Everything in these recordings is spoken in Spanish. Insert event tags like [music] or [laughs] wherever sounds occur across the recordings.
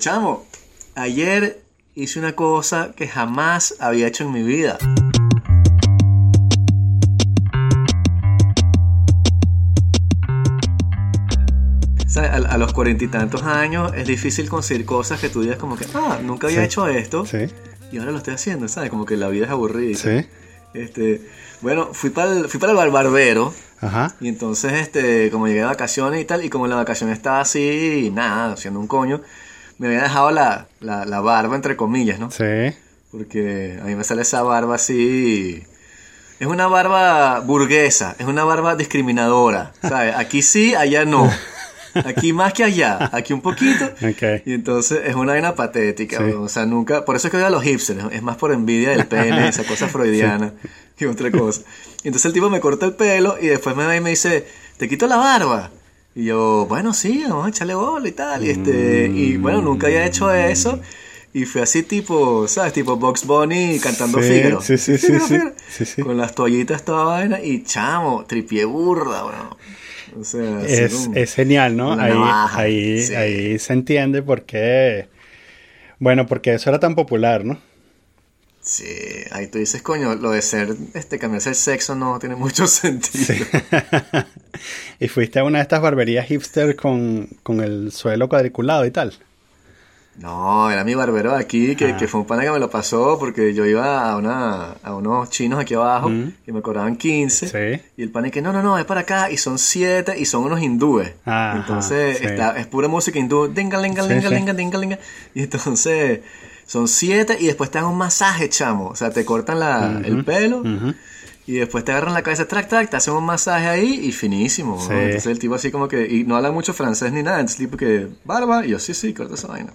Chamo, ayer hice una cosa que jamás había hecho en mi vida. O sea, a, a los cuarenta y tantos años es difícil conseguir cosas que tú digas como que, ah, nunca había Sí. hecho esto Sí, y ahora lo estoy haciendo, ¿sabes? Como que la vida es aburrida. sí. Este, bueno, fui para el, fui para el bar- barbero Ajá. y entonces, este, como llegué de vacaciones y tal, y como la vacación estaba así, nada, haciendo un coño, me había dejado la, la, la barba, entre comillas, ¿no? Sí. Porque a mí me sale esa barba así. Es una barba burguesa, es una barba discriminadora, ¿sabes? Aquí sí, allá no. Aquí más que allá, aquí un poquito. Ok. Y entonces es una vaina patética, Sí. o sea, nunca, por eso es que odio a los hipsters, es más por envidia del pene, [laughs] esa cosa freudiana y otra cosa. Y entonces el tipo me corta el pelo y después me va y me dice, te quito la barba. Y yo, bueno, sí, vamos a echarle bola y tal. Y, este, y bueno, nunca había hecho eso. Y fue así tipo, ¿sabes? Tipo Box Bunny cantando Sí, Fígaro. sí, sí, sí, Fígaro, sí. Fígaro. Sí, sí. Con las toallitas toda vaina y chamo, tripié burda, bueno. O sea, Es, genial, ¿no? Ahí, navaja, ahí, ahí se entiende por qué. Bueno, porque eso era tan popular, ¿no? Sí, ahí tú dices, coño, lo de ser, este, cambiarse el sexo no tiene mucho [laughs] sentido. [laughs] y fuiste a una de estas barberías hipster con, con el suelo cuadriculado y tal. No, era mi barbero de aquí, que, Ah. que fue un pana que me lo pasó porque yo iba a, una, a unos chinos aquí abajo Mm. y me cobraban 15. Sí. Y el pana que no, no, no, es para acá y son 7 y son unos hindúes. Ajá, entonces sí. está, es pura música hindú, dinga, linga, Sí, linga, sí. linga, dinga, linga. Y entonces son 7 y después te dan un masaje, chamo. O sea, te cortan la, el pelo. Ujú. Y después te agarran la cabeza, track, track, te hacen un masaje ahí y finísimo. ¿no? Sí. Entonces el tipo así como que, y no habla mucho francés ni nada, entonces el tipo que, barba, y yo, sí, sí, corta esa vaina.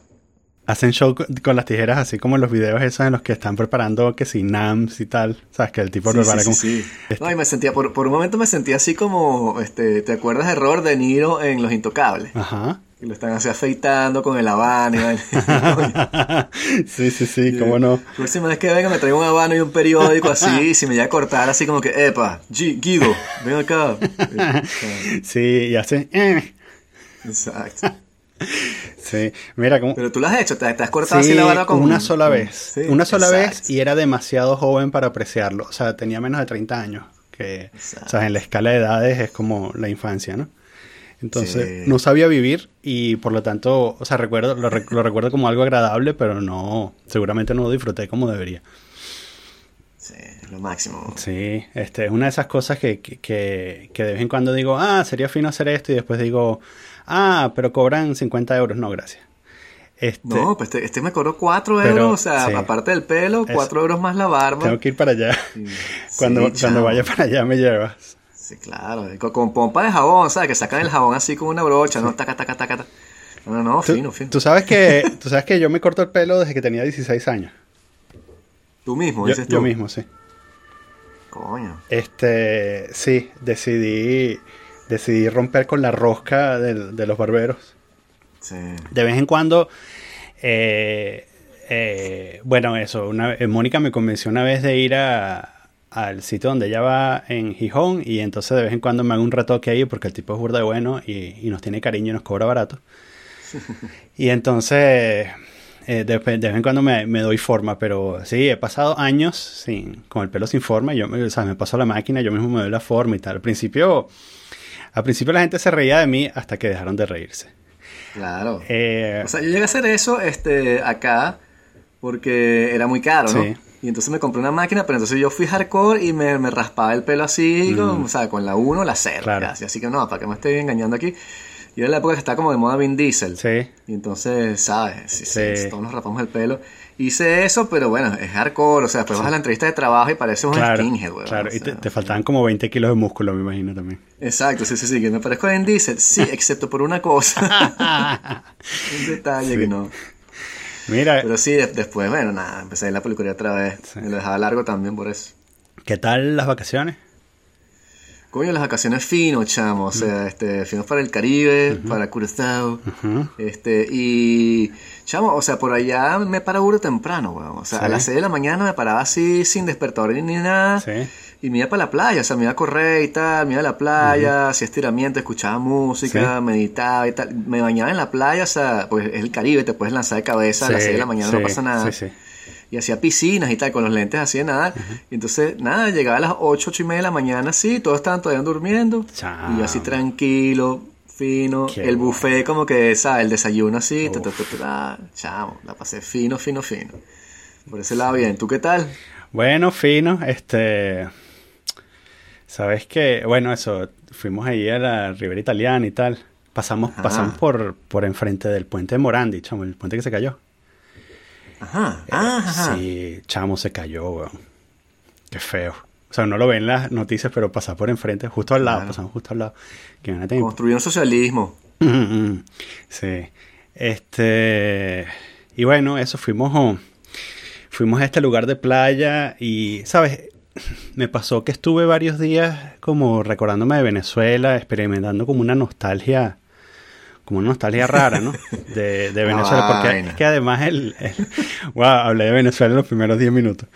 Hacen show con, las tijeras, así como en los videos esos en los que están preparando que si NAMS y tal. ¿Sabes? Que el tipo Sí, prepara sí, como. sí, sí. Este- No, y me sentía, por, por un momento me sentía así como, este, ¿te acuerdas de Robert De Niro en Los Intocables? Ajá. Que lo están así afeitando con el habano y [laughs] sí, sí, sí, cómo no. La próxima vez que venga me traigo un habano y un periódico así, y [laughs] si me llega a cortar así como que, epa, G- Guido, ven acá. [laughs] Sí, y hacen. eh. Exacto. Sí, mira, como. Pero tú lo has hecho, te, te has cortado Sí, así la barba con una sola vez. Sí, una sola exacto. vez y era demasiado joven para apreciarlo. O sea, tenía menos de 30 años. Que, Exacto. o sea, en la escala de edades es como la infancia, ¿no? Entonces, Sí. no sabía vivir y por lo tanto, o sea, recuerdo, lo, lo recuerdo como algo agradable, pero no, seguramente no lo disfruté como debería. Sí, lo máximo. Sí, este, es una de esas cosas que, que, que, de vez en cuando digo, ah, sería fino hacer esto y después digo, ah, pero cobran 50 euros. No, gracias. Este, No, pues este, este me cobró 4 Pero, euros, o sea, sí. aparte del pelo, Es- 4 euros más la barba. tengo que ir para allá. Sí, [laughs] Cuando, cuando vaya para allá me llevas. Sí, claro, con, con pompa de jabón, ¿sabes? Que sacan el jabón así con una brocha, ¿no? Taca, taca, taca, taca. No, no, fino, fino. tú sabes que, tú sabes que yo me corto el pelo desde que tenía 16 años. Tú mismo, Yo, dices tú. yo mismo, sí. Coño. Este, sí, decidí, decidí romper con la rosca de los barberos. Sí. De vez en cuando, eh, eh, bueno, eso, una, eh, Mónica me convenció una vez de ir a, al sitio donde ella va en Gijón y entonces de vez en cuando me hago un retoque ahí porque el tipo es burda de bueno y, y nos tiene cariño y nos cobra barato. [laughs] y entonces, eh, de, de vez en cuando me, me doy forma, pero sí, he pasado años sin, con el pelo sin forma. Yo, me- o sea, me paso la máquina, yo mismo me doy la forma y tal. Al principio, al principio la gente se reía de mí hasta que dejaron de reírse. Claro. Eh, O sea, yo llegué a hacer eso este, acá porque era muy caro, ¿no? Sí. Y entonces me compré una máquina, pero entonces yo fui hardcore y me, me raspaba el pelo así, Mm. con, o sea, con la 1 la 0. Claro. Casi. Así que no, para que me esté engañando aquí. Y era la época que está como de moda Vin Diesel. sí. Y entonces, ¿sabes? Sí, sí, todos nos rapamos el pelo. Hice eso, pero bueno, es hardcore. O sea, después vas a la entrevista de trabajo y pareces un Claro, skinhead, weón. claro. o y te, faltaban como 20 kilos de músculo, me imagino también. Exacto, sí, sí, sí, que me parezco a Vin Diesel. Sí, [laughs] excepto por una cosa. [laughs] un detalle Sí. que no. Mira, Pero sí, de- después, bueno, nada, empecé a ir a la peluquería otra vez. Sí. Me lo dejaba largo también por eso. ¿qué tal las vacaciones? Coño, las vacaciones finos, chamo. O sea, este, finos para el Caribe, para Curazao. Este, y. Chamo, o sea, por allá me para burro temprano, weón. O sea, Sí. a las 6 de la mañana me paraba así, sin despertador ni nada. Sí. Y me iba para la playa, o sea, me iba a correr y tal, me iba a la playa, hacía estiramiento, escuchaba música, meditaba y tal. Me bañaba en la playa, o sea, pues es el Caribe, te puedes lanzar de cabeza a las 6 de la mañana, no pasa nada. Y hacía piscinas y tal, con los lentes hacía nada. Y entonces, nada, llegaba a las 8, 8 y media de la mañana, sí, todos estaban todavía durmiendo. Y así tranquilo, fino. el buffet como que, ¿sabes? El desayuno así, chamo, la pasé fino, fino, fino. Por ese lado bien. ¿Tú qué tal? Bueno, fino, este... Sabes que, bueno, eso, fuimos ahí a la Ribera Italiana y tal. Pasamos, pasamos por, por enfrente del puente de Morandi, chamo, el puente que se cayó. Ajá. Eh, ajá. Sí, chamo, se cayó, weón. Qué feo. O sea, no lo ven en las noticias, pero pasar por enfrente, justo al lado, pasamos justo al lado. Construyeron socialismo. sí. Este. Y bueno, eso fuimos. Fuimos a este lugar de playa y, ¿sabes? Me pasó que estuve varios días como recordándome de Venezuela, experimentando como una nostalgia, como una nostalgia rara, ¿no? De, [laughs] Venezuela, porque es que además el, wow, hablé de Venezuela en los primeros 10 minutos.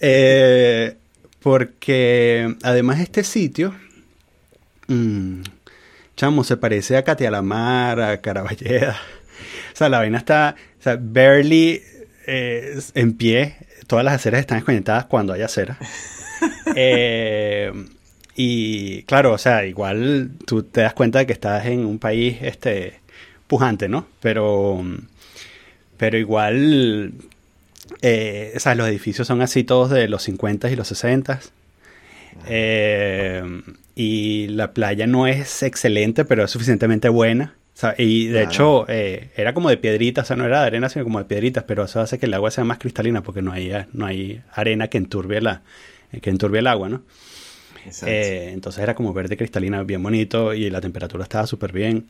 Eh, porque además este sitio, mmm, chamo, se parece a Catialamar, a Caraballeda. O sea, la vaina está, o sea, barely eh, en pie. Todas las aceras están desconectadas cuando hay acera. Eh, y claro, o sea, igual tú te das cuenta de que estás en un país este, pujante, ¿no? Pero, pero igual, eh, o sea, los edificios son así todos de los 50 y los 60. Eh, y la playa no es excelente, pero es suficientemente buena. y de hecho, era como de piedritas, o sea, no era de arena, sino como de piedritas, pero eso hace que el agua sea más cristalina porque no hay, no hay arena que enturbie la, que enturbia el agua, ¿no? Eh, entonces era como verde cristalina, bien bonito y la temperatura estaba súper bien.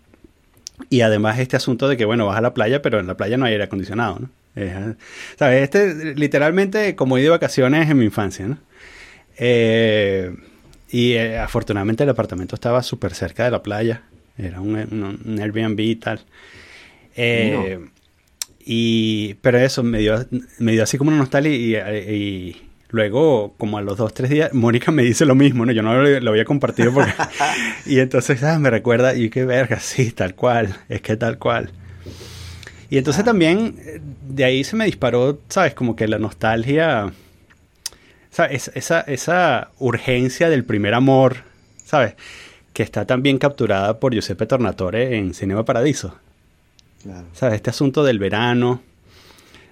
Y además este asunto de que, bueno, vas a la playa, pero en la playa no hay aire acondicionado, ¿no? ¿Sabes? Este, literalmente, como he ido de vacaciones en mi infancia, ¿no? Eh, y eh, afortunadamente el apartamento estaba súper cerca de la playa. Era un, Airbnb y tal. y, pero eso me dio, me dio así como una nostalgia y Luego, como a los dos, tres días, Mónica me dice lo mismo, ¿no? Yo no lo, había compartido porque... [laughs] y entonces, ah, me recuerda, y qué verga, sí, tal cual, es que tal cual. Y entonces también, de ahí se me disparó, ¿sabes? Como que la nostalgia, ¿sabes? Esa, esa urgencia del primer amor, ¿sabes? Que está también capturada por Giuseppe Tornatore en Cinema Paradiso. Claro. ¿Sabes? Este asunto del verano,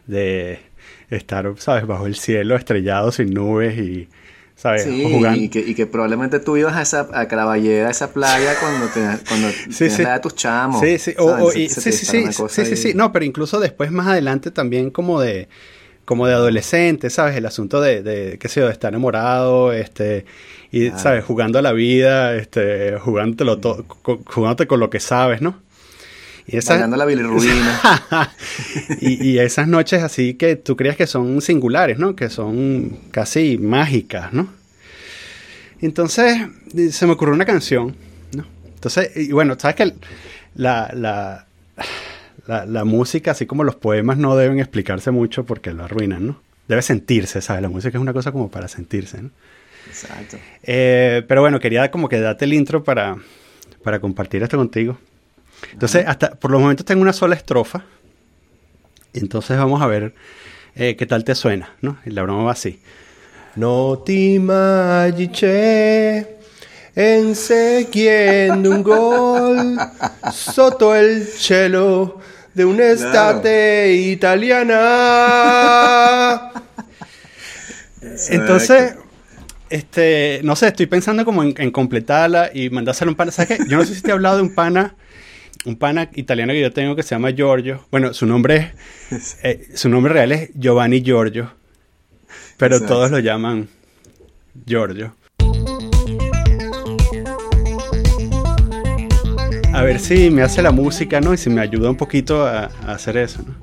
de estar, ¿sabes? Bajo el cielo estrellado sin nubes y, ¿sabes? Jugando. Y, que, y que probablemente tú ibas a esa a Caraballera, a esa playa, cuando, te, cuando sí, sí. tus chamos. Sí, sí, sí, sí, sí, sí, sí, no, pero incluso después, más adelante, también como de como de adolescente, ¿sabes? El asunto de, de qué sé yo, de estar enamorado, este, y, ¿sabes? Jugando a la vida, este, jugándotelo todo, jugándote con lo que sabes, ¿no? Y esas... la bilirrubina. [laughs] y, y, esas noches así que tú creías que son singulares, ¿no? Que son casi mágicas, ¿no? Entonces se me ocurrió una canción, ¿no? Entonces, y bueno, sabes que la, la, la, música, así como los poemas, no deben explicarse mucho porque lo arruinan, ¿no? Debe sentirse, ¿sabes? La música es una cosa como para sentirse, ¿no? Exacto. Eh, pero bueno, quería como que darte el intro para, para compartir esto contigo. Entonces, hasta por los momentos tengo una sola estrofa. Entonces vamos a ver eh, qué tal te suena, ¿no? Y la broma va así. No ti magiche enseguiendo un gol sotto el cielo de un'estate italiana. Entonces, este, no sé, estoy pensando como en, completarla y mandársela un pana. ¿Sabes qué? Yo no sé si te he hablado de un pana un pana italiano que yo tengo que se llama Giorgio. Bueno, su nombre, [laughs] eh, su nombre real es Giovanni Giorgio, pero todos lo llaman Giorgio. A ver si me hace la música, ¿no? Y si me ayuda un poquito a, hacer eso, ¿no?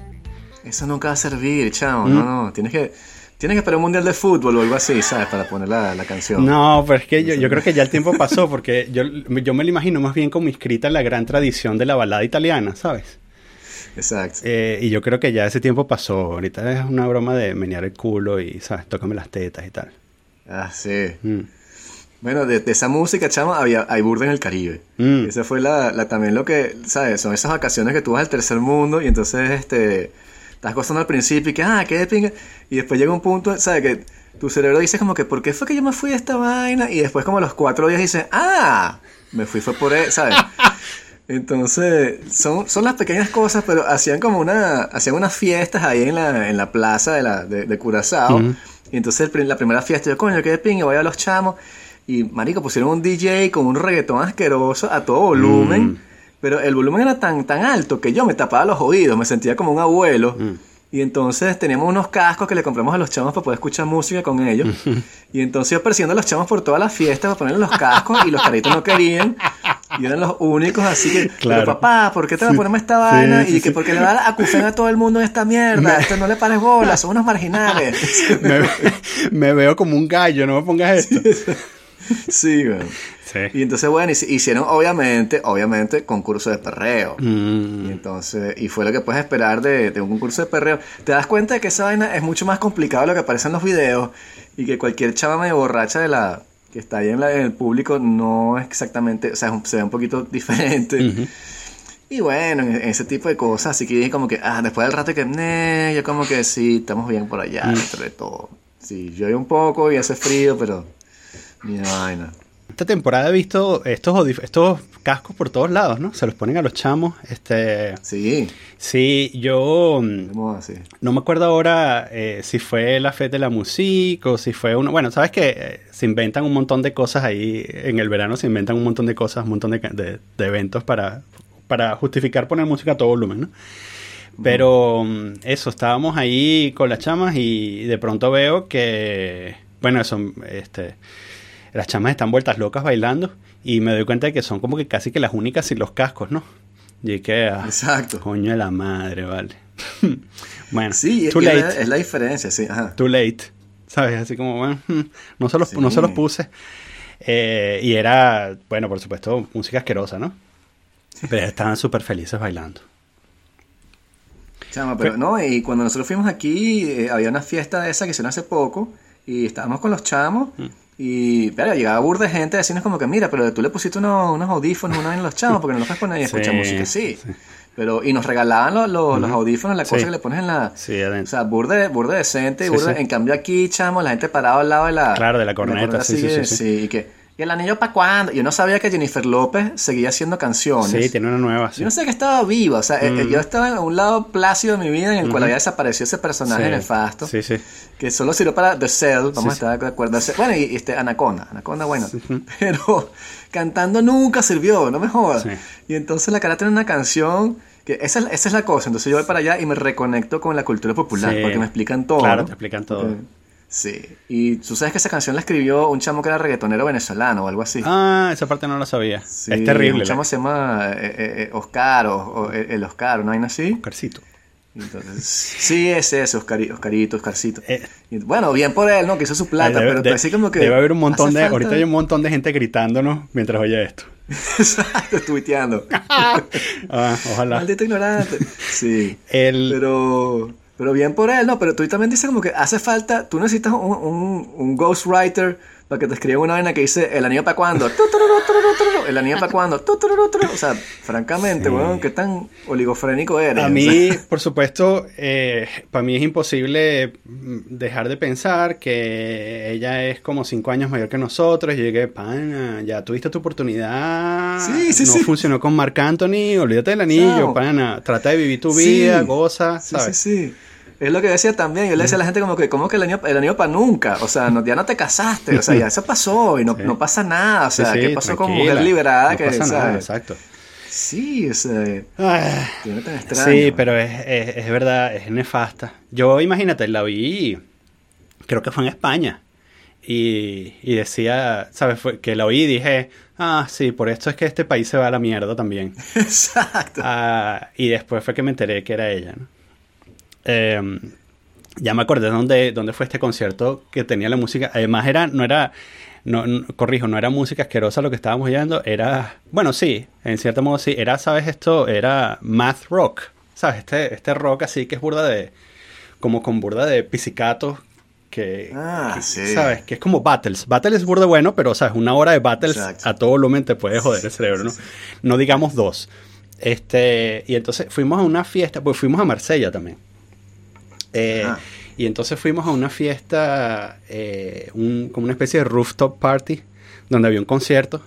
Eso nunca va a servir, chao. No, ¿Mm? no. Tienes que Tienes que esperar un mundial de fútbol o algo así, ¿sabes? Para poner la, canción. No, pero es que yo, creo que ya el tiempo [laughs] pasó, porque yo, yo me lo imagino más bien como inscrita en la gran tradición de la balada italiana, ¿sabes? Exacto. Eh, y yo creo que ya ese tiempo pasó. Ahorita es una broma de menear el culo y, ¿sabes? Tócame las tetas y tal. Ah, sí. Mm. Bueno, de, de esa música, chamo, había, hay burda en el Caribe. Mm. Esa fue la, la- también lo que, ¿sabes? Son esas vacaciones que tú vas al tercer mundo y entonces, este, estás gozando al principio y que, ah, qué de pinga. Y después llega un punto, ¿sabes? Que tu cerebro dice como que, ¿por qué fue que yo me fui de esta vaina? Y después como a los cuatro días dices, ah, me fui fue por él, ¿sabes? [laughs] Entonces, son, son las pequeñas cosas, pero hacían como una, hacían unas fiestas ahí en la, en la plaza de, la, de, de Curazao. Y entonces la primera fiesta, yo, coño, qué de pinga, voy a los chamos. Y, marico, pusieron un DJ con un reggaetón asqueroso a todo volumen. Mm. Pero el volumen era tan, tan alto que yo me tapaba los oídos, me sentía como un abuelo. Mm. Y entonces teníamos unos cascos que le compramos a los chamos para poder escuchar música con ellos. [laughs] Y entonces yo persiguiendo a los chamos por todas las fiestas para ponerle los cascos y los caritos no querían. Y eran los únicos, así que, Claro. pero papá, ¿por qué te vas a Sí. ponerme esta Sí, vaina? sí, y que sí. porque le va a acufar a todo el mundo en esta mierda. Esto no le pares bolas, son unos marginales. [laughs] me, me veo como un gallo, no me pongas esto. Sí, güey. Sí. Y entonces, bueno, hic- hicieron obviamente, obviamente, concurso de perreo. Y Mm. entonces, y fue lo que puedes esperar de, de un concurso de perreo. Te das cuenta de que esa vaina es mucho más complicado de lo que aparece en los videos y que cualquier chava medio borracha de la que está ahí en, la- en el público no es exactamente, o sea, un- se ve un poquito [laughs] diferente. Y bueno, en, en ese tipo de cosas, así que dije como que, ah, después del rato que, ne, yo como que sí, estamos bien por allá, dentro de todo. Sí, llueve un poco y hace frío, pero vaina. Esta temporada he visto estos, estos cascos por todos lados, ¿no? Se los ponen a los chamos. Este, Sí, sí, yo no me acuerdo ahora eh, si fue la Fête de la Musique o si fue uno. Bueno, sabes que se inventan un montón de cosas ahí en el verano, se inventan un montón de cosas, un montón de, de- de eventos para, para justificar poner música a todo volumen, ¿no? Pero mm, eso, estábamos ahí con las chamas y de pronto veo que, bueno, eso, este, las chamas están vueltas locas bailando y me doy cuenta de que son como que casi que las únicas sin los cascos, ¿no? Y que, ah, Exacto. coño de la madre, vale. [laughs] bueno, Sí, too y es la, late, es la diferencia, sí. Ajá. too late, ¿sabes? Así como, bueno, hmm, no se los, no se los puse. Eh, y era, bueno, por supuesto, música asquerosa, ¿no? Pero estaban súper felices bailando. Chama, pero no, y cuando nosotros fuimos aquí, eh, había una fiesta de esa que hicieron hace poco, y estábamos con los chamos, Mm. Y pero llegaba burda de gente a decirnos como que, mira, pero tú le pusiste unos, unos audífonos una vez en los chamos, porque no los puedes poner y [laughs] escuchar Sí, música sí. Pero, y nos regalaban los, los, los audífonos, la cosa Sí. que le pones en la... Sí, O adentro. sea, burda, burda decente, y burda- en cambio aquí, chamo, la gente parada al lado de la... Claro, de la corneta, sí, sí, sí, sí. y que... ¿Y el anillo para cuándo? Yo no sabía que Jennifer López seguía haciendo canciones. Sí, tiene una nueva. sí. Yo no sé que estaba viva, o sea, eh, eh, Mm. yo estaba en un lado plácido de mi vida en el cual había desaparecido ese personaje Sí. nefasto, Sí, sí. que solo sirvió para The Cell, vamos Sí, a estar de acuerdo. Bueno, y, y este Anaconda, Anaconda, bueno, pero cantando nunca sirvió, no me jodas. Y entonces la cara tiene una canción que esa, es- esa es la cosa, entonces yo voy para allá y me reconecto con la cultura popular, porque me explican todo. Claro, ¿no? te explican todo. Porque- Sí, y tú sabes que esa canción la escribió un chamo que era reggaetonero venezolano o algo así. Ah, esa parte no la sabía. Sí, es terrible. Un chamo se llama eh, eh, eh, Oscar o, o el Oscar, ¿no hay así? Oscarcito. Entonces, sí, es ese, Oscari- Oscarito, Oscarcito. Eh, Y bueno, bien por él, ¿no? Que hizo su plata, debe, pero de- así como que. debe haber un montón de. falta- Ahorita hay un montón de gente gritándonos mientras oye esto. [laughs] Exacto, tuiteando. [laughs] Ah, ojalá. Maldito ignorante. Sí. El, Pero. Pero bien por él, ¿no? Pero tú también dices como que hace falta. Tú necesitas un, un, un ghostwriter para que te escriba una vaina que dice: ¿El anillo para tururú. ¿El anillo para tururú. O sea, francamente, Sí. weón, qué tan oligofrénico eres. A mí, [laughs] por supuesto, eh, para mí es imposible mm, dejar de pensar que ella es como cinco años mayor que nosotros. Y llegué, pana, ya tuviste tu oportunidad. Sí, sí, no sí. funcionó con Marc Anthony, olvídate del anillo, pana. Trata de vivir tu Sí. vida, goza, Sí, sí, sí. Es lo que decía también. Yo le decía a la gente como que, ¿cómo que el anillo, el anillo para nunca? O sea, no, ya no te casaste. O sea, ya [laughs] eso pasó y no, Sí. no pasa nada. O sea, Sí, sí, ¿qué pasó con mujer liberada? No que, pasa nada, ¿sabes? exacto. Sí, o sea, Ah, tiene tan extraño. Sí, pero es, es, es verdad, es nefasta. Yo, imagínate, la vi, creo que fue en España. Y, y decía, ¿sabes? Fue, que la oí y dije, ah, sí, por esto es que este país se va a la mierda también. [laughs] Exacto. Ah, y después fue que me enteré que era ella, ¿no? Eh, ya me acordé dónde, dónde fue este concierto que tenía la música. Además, era, no era, no, no- corrijo, no era música asquerosa lo que estábamos oyendo, era, bueno, sí, en cierto modo sí, era, ¿sabes esto? Era math rock, ¿sabes? Este, este rock así que es burda de, como con burda de pisicatos, que, Ah, que, sí. ¿sabes? Que es como Battles. Battles es burda bueno, pero, ¿sabes? Una hora de Battles Exacto. a todo volumen te puede joder el cerebro, ¿no? No digamos dos. Este, y entonces fuimos a una fiesta, pues fuimos a Marsella también. Eh, y entonces fuimos a una fiesta, eh, un- como una especie de rooftop party, donde había un concierto.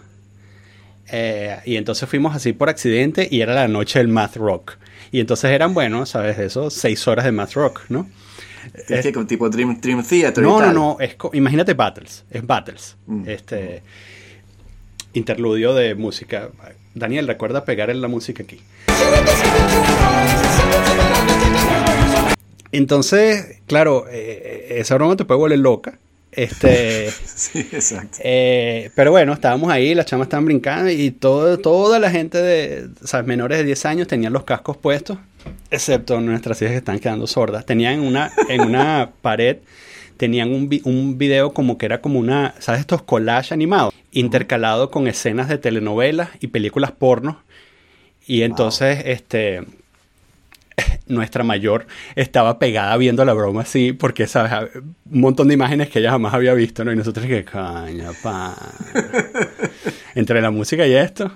Eh, y entonces fuimos así por accidente y era la noche del math rock. Y entonces eran, bueno, ¿sabes? Eso, seis horas de math rock, ¿no? Es que como tipo Dream, Dream Theater y No, no, tal. no, es co- imagínate Battles, es Battles. Mm. Este interludio de música. Daniel, recuerda pegar en la música aquí. Entonces, claro, eh, esa broma te puede volver loca. Este, [laughs] Sí, exacto. eh, pero bueno, estábamos ahí, las chamas estaban brincando y todo, toda la gente de o sea, menores de 10 años tenían los cascos puestos, excepto nuestras hijas que están quedando sordas. Tenían una, en una [laughs] pared, tenían un, vi- un video como que era como una, ¿sabes? Estos collages animados, intercalado con escenas de telenovelas y películas porno. Y entonces, este, [laughs] nuestra mayor estaba pegada viendo la broma así, porque, ¿sabes? Un montón de imágenes que ella jamás había visto, ¿no? Y nosotros que caña, pa. [laughs] Entre la música y esto,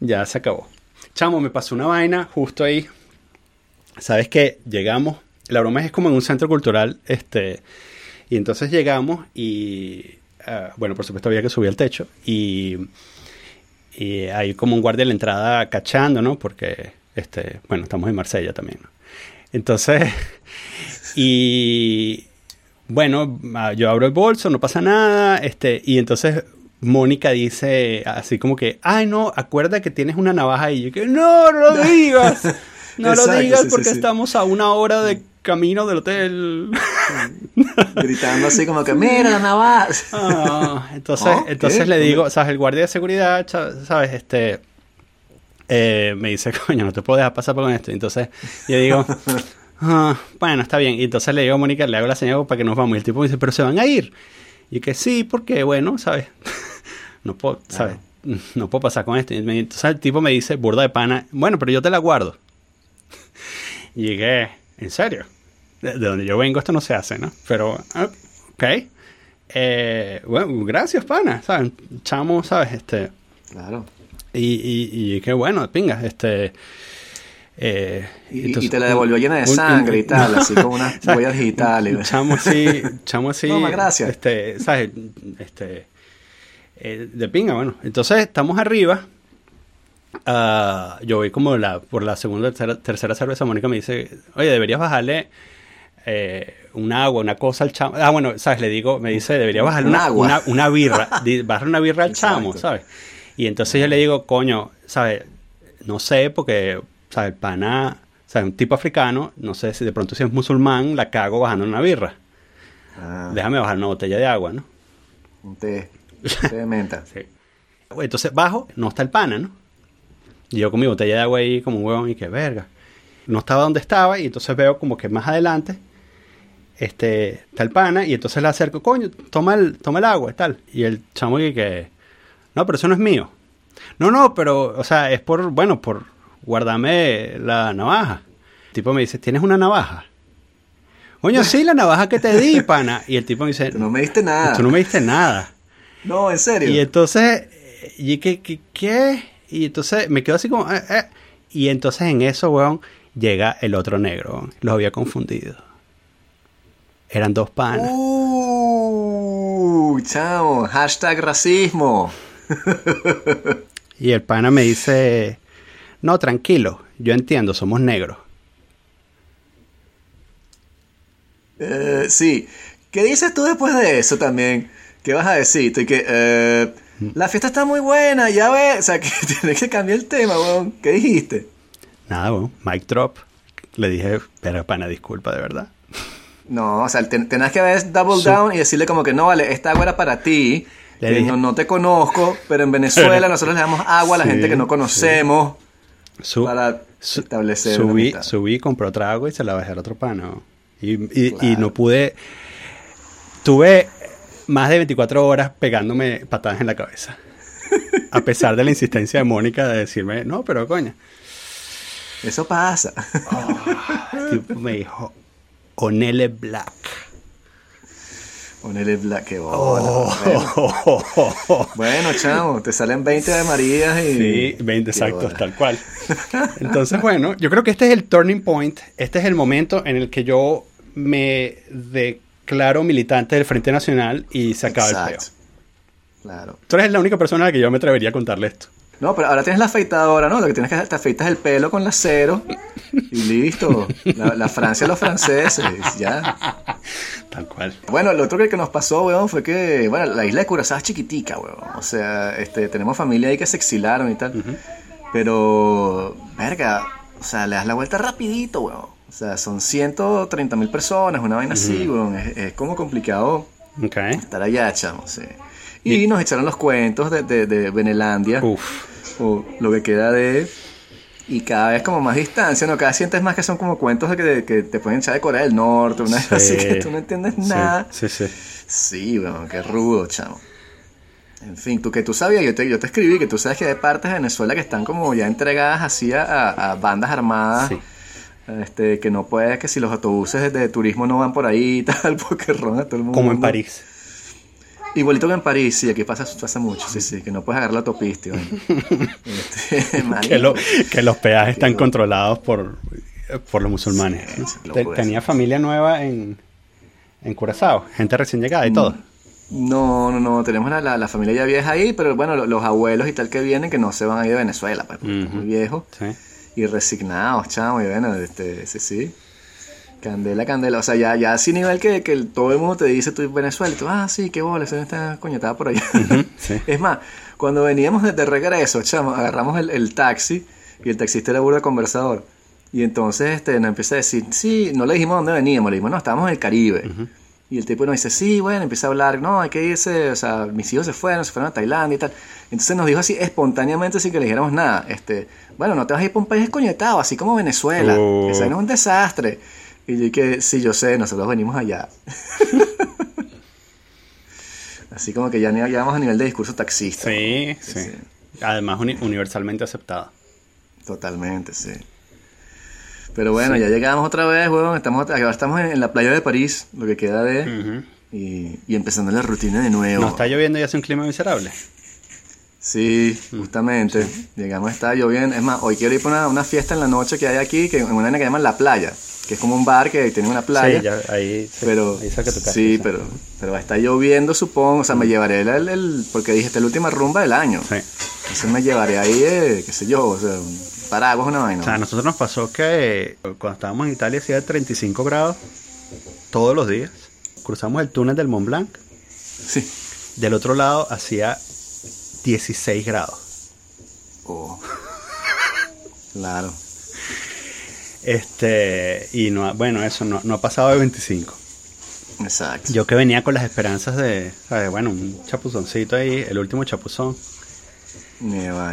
ya se acabó. Chamo, me pasó una vaina justo ahí. ¿Sabes qué? Llegamos, la broma es como en un centro cultural, este, y entonces llegamos y, ah, bueno, por supuesto había que subir al techo y, y hay como un guardia de la entrada cachando, ¿no? Porque, este, bueno, estamos en Marsella también, ¿no? Entonces, [laughs] y bueno, ah, yo abro el bolso, no pasa nada, este, y entonces Mónica dice así como que, ay no, acuerda que tienes una navaja ahí. Y yo que, no, no lo [laughs] digas, no lo digas sí, sí, porque sí. estamos a una hora de camino del hotel. [laughs] Gritando así como que, mira la navaja. Ah, entonces, Ah, entonces ¿qué? le digo, sabes, el guardia de seguridad, sabes, este, eh, me dice, [laughs] coño, no te puedo dejar pasar por con esto. Entonces yo digo, [laughs] "Ah, bueno, está bien. Y entonces le digo a Mónica, le hago la señal para que nos vamos. Y el tipo me dice, pero se van a ir. Y que sí, porque, bueno, sabes, [laughs] no puedo, sabes, no puedo pasar con esto. Y me- entonces el tipo me dice, burda de pana, bueno, pero yo te la guardo. Y llegué, ¿en serio? De, de donde yo vengo esto no se hace, ¿no? Pero, ah, ok. Eh, bueno, gracias, pana. ¿Sabes? Chamo, ¿sabes? Este, Claro. Y, y, y qué bueno, pinga. Este, eh, Y, entonces, y te la devolvió llena de un- sangre y tal, así como unas [laughs] ¿sabes? huellas digitales. Chamo así, chamo así. Toma, gracias. Este, ¿sabes? Este, eh, de pinga, bueno. Entonces estamos arriba. Ah, yo voy como la, por la segunda tercera, tercera cerveza. Mónica me dice, oye, deberías bajarle eh, un agua, una cosa al chamo. Ah, bueno, ¿sabes? Le digo, me dice, deberías bajarle Un una, agua. una, una birra. Bajarle una birra al [laughs] chamo. ¿sabes? Y entonces yo le digo, coño, ¿sabes? No sé, porque, ¿sabes? El pana, ¿sabes? Un tipo africano, no sé si de pronto si es musulmán, la cago bajando una birra. Ah, Déjame bajar una botella de agua, ¿no? un té. Un té de menta. [laughs] Sí. Entonces bajo, no está el pana, ¿no? Y yo con mi botella de agua ahí como un huevón y que verga. No estaba donde estaba y entonces veo como que más adelante este, está el pana y entonces le acerco, coño, toma el, toma el agua tal. Y el chamo que, que, no, pero eso no es mío. No, no, pero, o sea, es por, bueno, por guardarme la navaja. El tipo me dice, ¿tienes una navaja? Coño, sí, la navaja que te di, [laughs] pana. Y el tipo me dice, Tú no me diste nada. tú no me diste nada. No, en serio. Y entonces, y que- ¿qué? Y entonces me quedo así como, eh, eh. Y entonces en eso, weón, llega el otro negro. weón. Los había confundido. Eran dos panas. Uh, chamo, hashtag racismo. Y el pana me dice, no, tranquilo, yo entiendo, somos negros. Eh, sí. ¿Qué dices tú después de eso también? ¿Qué vas a decir? Y que, eh, la fiesta está muy buena, ya ves. O sea, [laughs] que tienes que cambiar el tema, weón. ¿Qué dijiste? Nada, weón, mic drop. Le dije, pero pana, disculpa, de verdad. No, o sea, ten- tenés que haber double down y decirle como que no, vale, esta agua era para ti. Le dije- no, no te conozco, pero en [laughs] Venezuela nosotros le damos agua a la Sí, gente que no conocemos para su- establecer subí, subí, compré otra agua y se la bajé al otro weón. Y, y- no pude. Tuve más de 24 horas pegándome patadas en la cabeza. A pesar de la insistencia de Mónica de decirme, no, pero coño. Eso pasa. Tipo me dijo, Onele Black. Black, qué bola. Oh. Bueno. Bueno, chamo, te salen 20 de Marías y... Sí, 20 Qué exactos, tal cual. [laughs] Entonces, bueno, yo creo que este es el turning point, este es el momento en el que yo me declaro militante del Frente Nacional y se acaba el peo. Claro. Tú eres la única persona a la que yo me atrevería a contarle esto. No, pero ahora tienes la afeitadora, ¿no? Lo que tienes que hacer, te afeitas el pelo con la cero y listo. La, la Francia, los franceses, ya. Tal cual. Bueno, lo otro que, nos pasó, weón, fue que, bueno, la isla de Curazao es chiquitica, weón. O sea, este, tenemos familia ahí que se exilaron y tal. Pero, verga, o sea, le das la vuelta rapidito, weón. O sea, son 130 mil personas, una vaina así, weón. Es, es como complicado Ok. estar allá, chamo, sí. Y nos echaron los cuentos de, de, de Benelandia, Uf. O lo que queda de... Y cada vez como más distancia, ¿no? Cada vez sientes más que son como cuentos de que, que te pueden echar de Corea del Norte, una Sí. así que tú no entiendes Sí, nada. Sí, sí. Sí, weón, qué rudo, chamo. En fin, tú que tú sabías, yo te, yo te escribí que tú sabes que hay partes de Venezuela que están como ya entregadas así a, bandas armadas. Sí. Este, que no puede, que si los autobuses de turismo no van por ahí y tal, [laughs] porque roban a todo el mundo. Como en París. Igualito que en París, sí, aquí pasa, pasa mucho, sí, sí, que no puedes agarrar la autopista. [laughs] Este. [laughs] Que, lo- que los peajes están controlados por, por los musulmanes. Tenía familia nueva en, en Curazao, gente recién llegada y todo. No, no, no, tenemos la, la- la familia ya vieja ahí, pero bueno, lo- los abuelos y tal que vienen que no se van a ir de Venezuela, pues, porque están muy viejos. Sí. y resignados, chamo, y bueno, este, sí, sí. Candela, candela, o sea, ya, ya así nivel que, que el- todo el mundo te dice, tú Venezuela, y tú, ah, sí, qué bola, está coñetada por allá. [laughs] sí. Es más, cuando veníamos de, de regreso, chamo, agarramos el, el taxi, y el taxista era burda conversador, y entonces este, nos empieza a decir, sí, no le dijimos dónde veníamos, le dijimos, no, estábamos en el Caribe. Y el tipo nos dice, sí, bueno, empieza a hablar, no, hay que irse, o sea, mis hijos se fueron, se fueron a Tailandia y tal. Entonces nos dijo así espontáneamente sin que le dijéramos nada, este, bueno, no te vas a ir para un país escoñetado, así como Venezuela, Oh. ese no es un desastre. Y yo que, sí, yo sé, nosotros venimos allá. [laughs] así como que ya llegamos a nivel de discurso taxista. Sí, sí. sí. Además, uni- universalmente aceptada. Totalmente, sí. Pero bueno, ya llegamos otra vez, weón. Estamos, ahora estamos en, en la playa de París, lo que queda de... Y, y empezando la rutina de nuevo. No está lloviendo y hace un clima miserable. Sí, justamente. Llegamos, está lloviendo. Es más, hoy quiero ir para una, una fiesta en la noche que hay aquí, que en una que llaman La Playa, que es como un bar que tiene una playa. Sí, ya ahí, Pero, ahí de tu casa, sí, pero, pero está lloviendo, supongo. O sea, me llevaré el, el- el- porque dije, esta es la última rumba del año. Sí. Entonces me llevaré ahí, eh, qué sé yo, o sea, un paraguas, una vaina. O sea, a nosotros nos pasó que cuando estábamos en Italia hacía 35 grados todos los días. Cruzamos el túnel del Mont Blanc. Sí. Del otro lado hacía 16 grados. Oh. [laughs] claro. Este, y no, ha- bueno, eso no, no ha pasado de 25. Exacto. Yo que venía con las esperanzas de, ¿sabes? Bueno, un chapuzoncito ahí, el último chapuzón.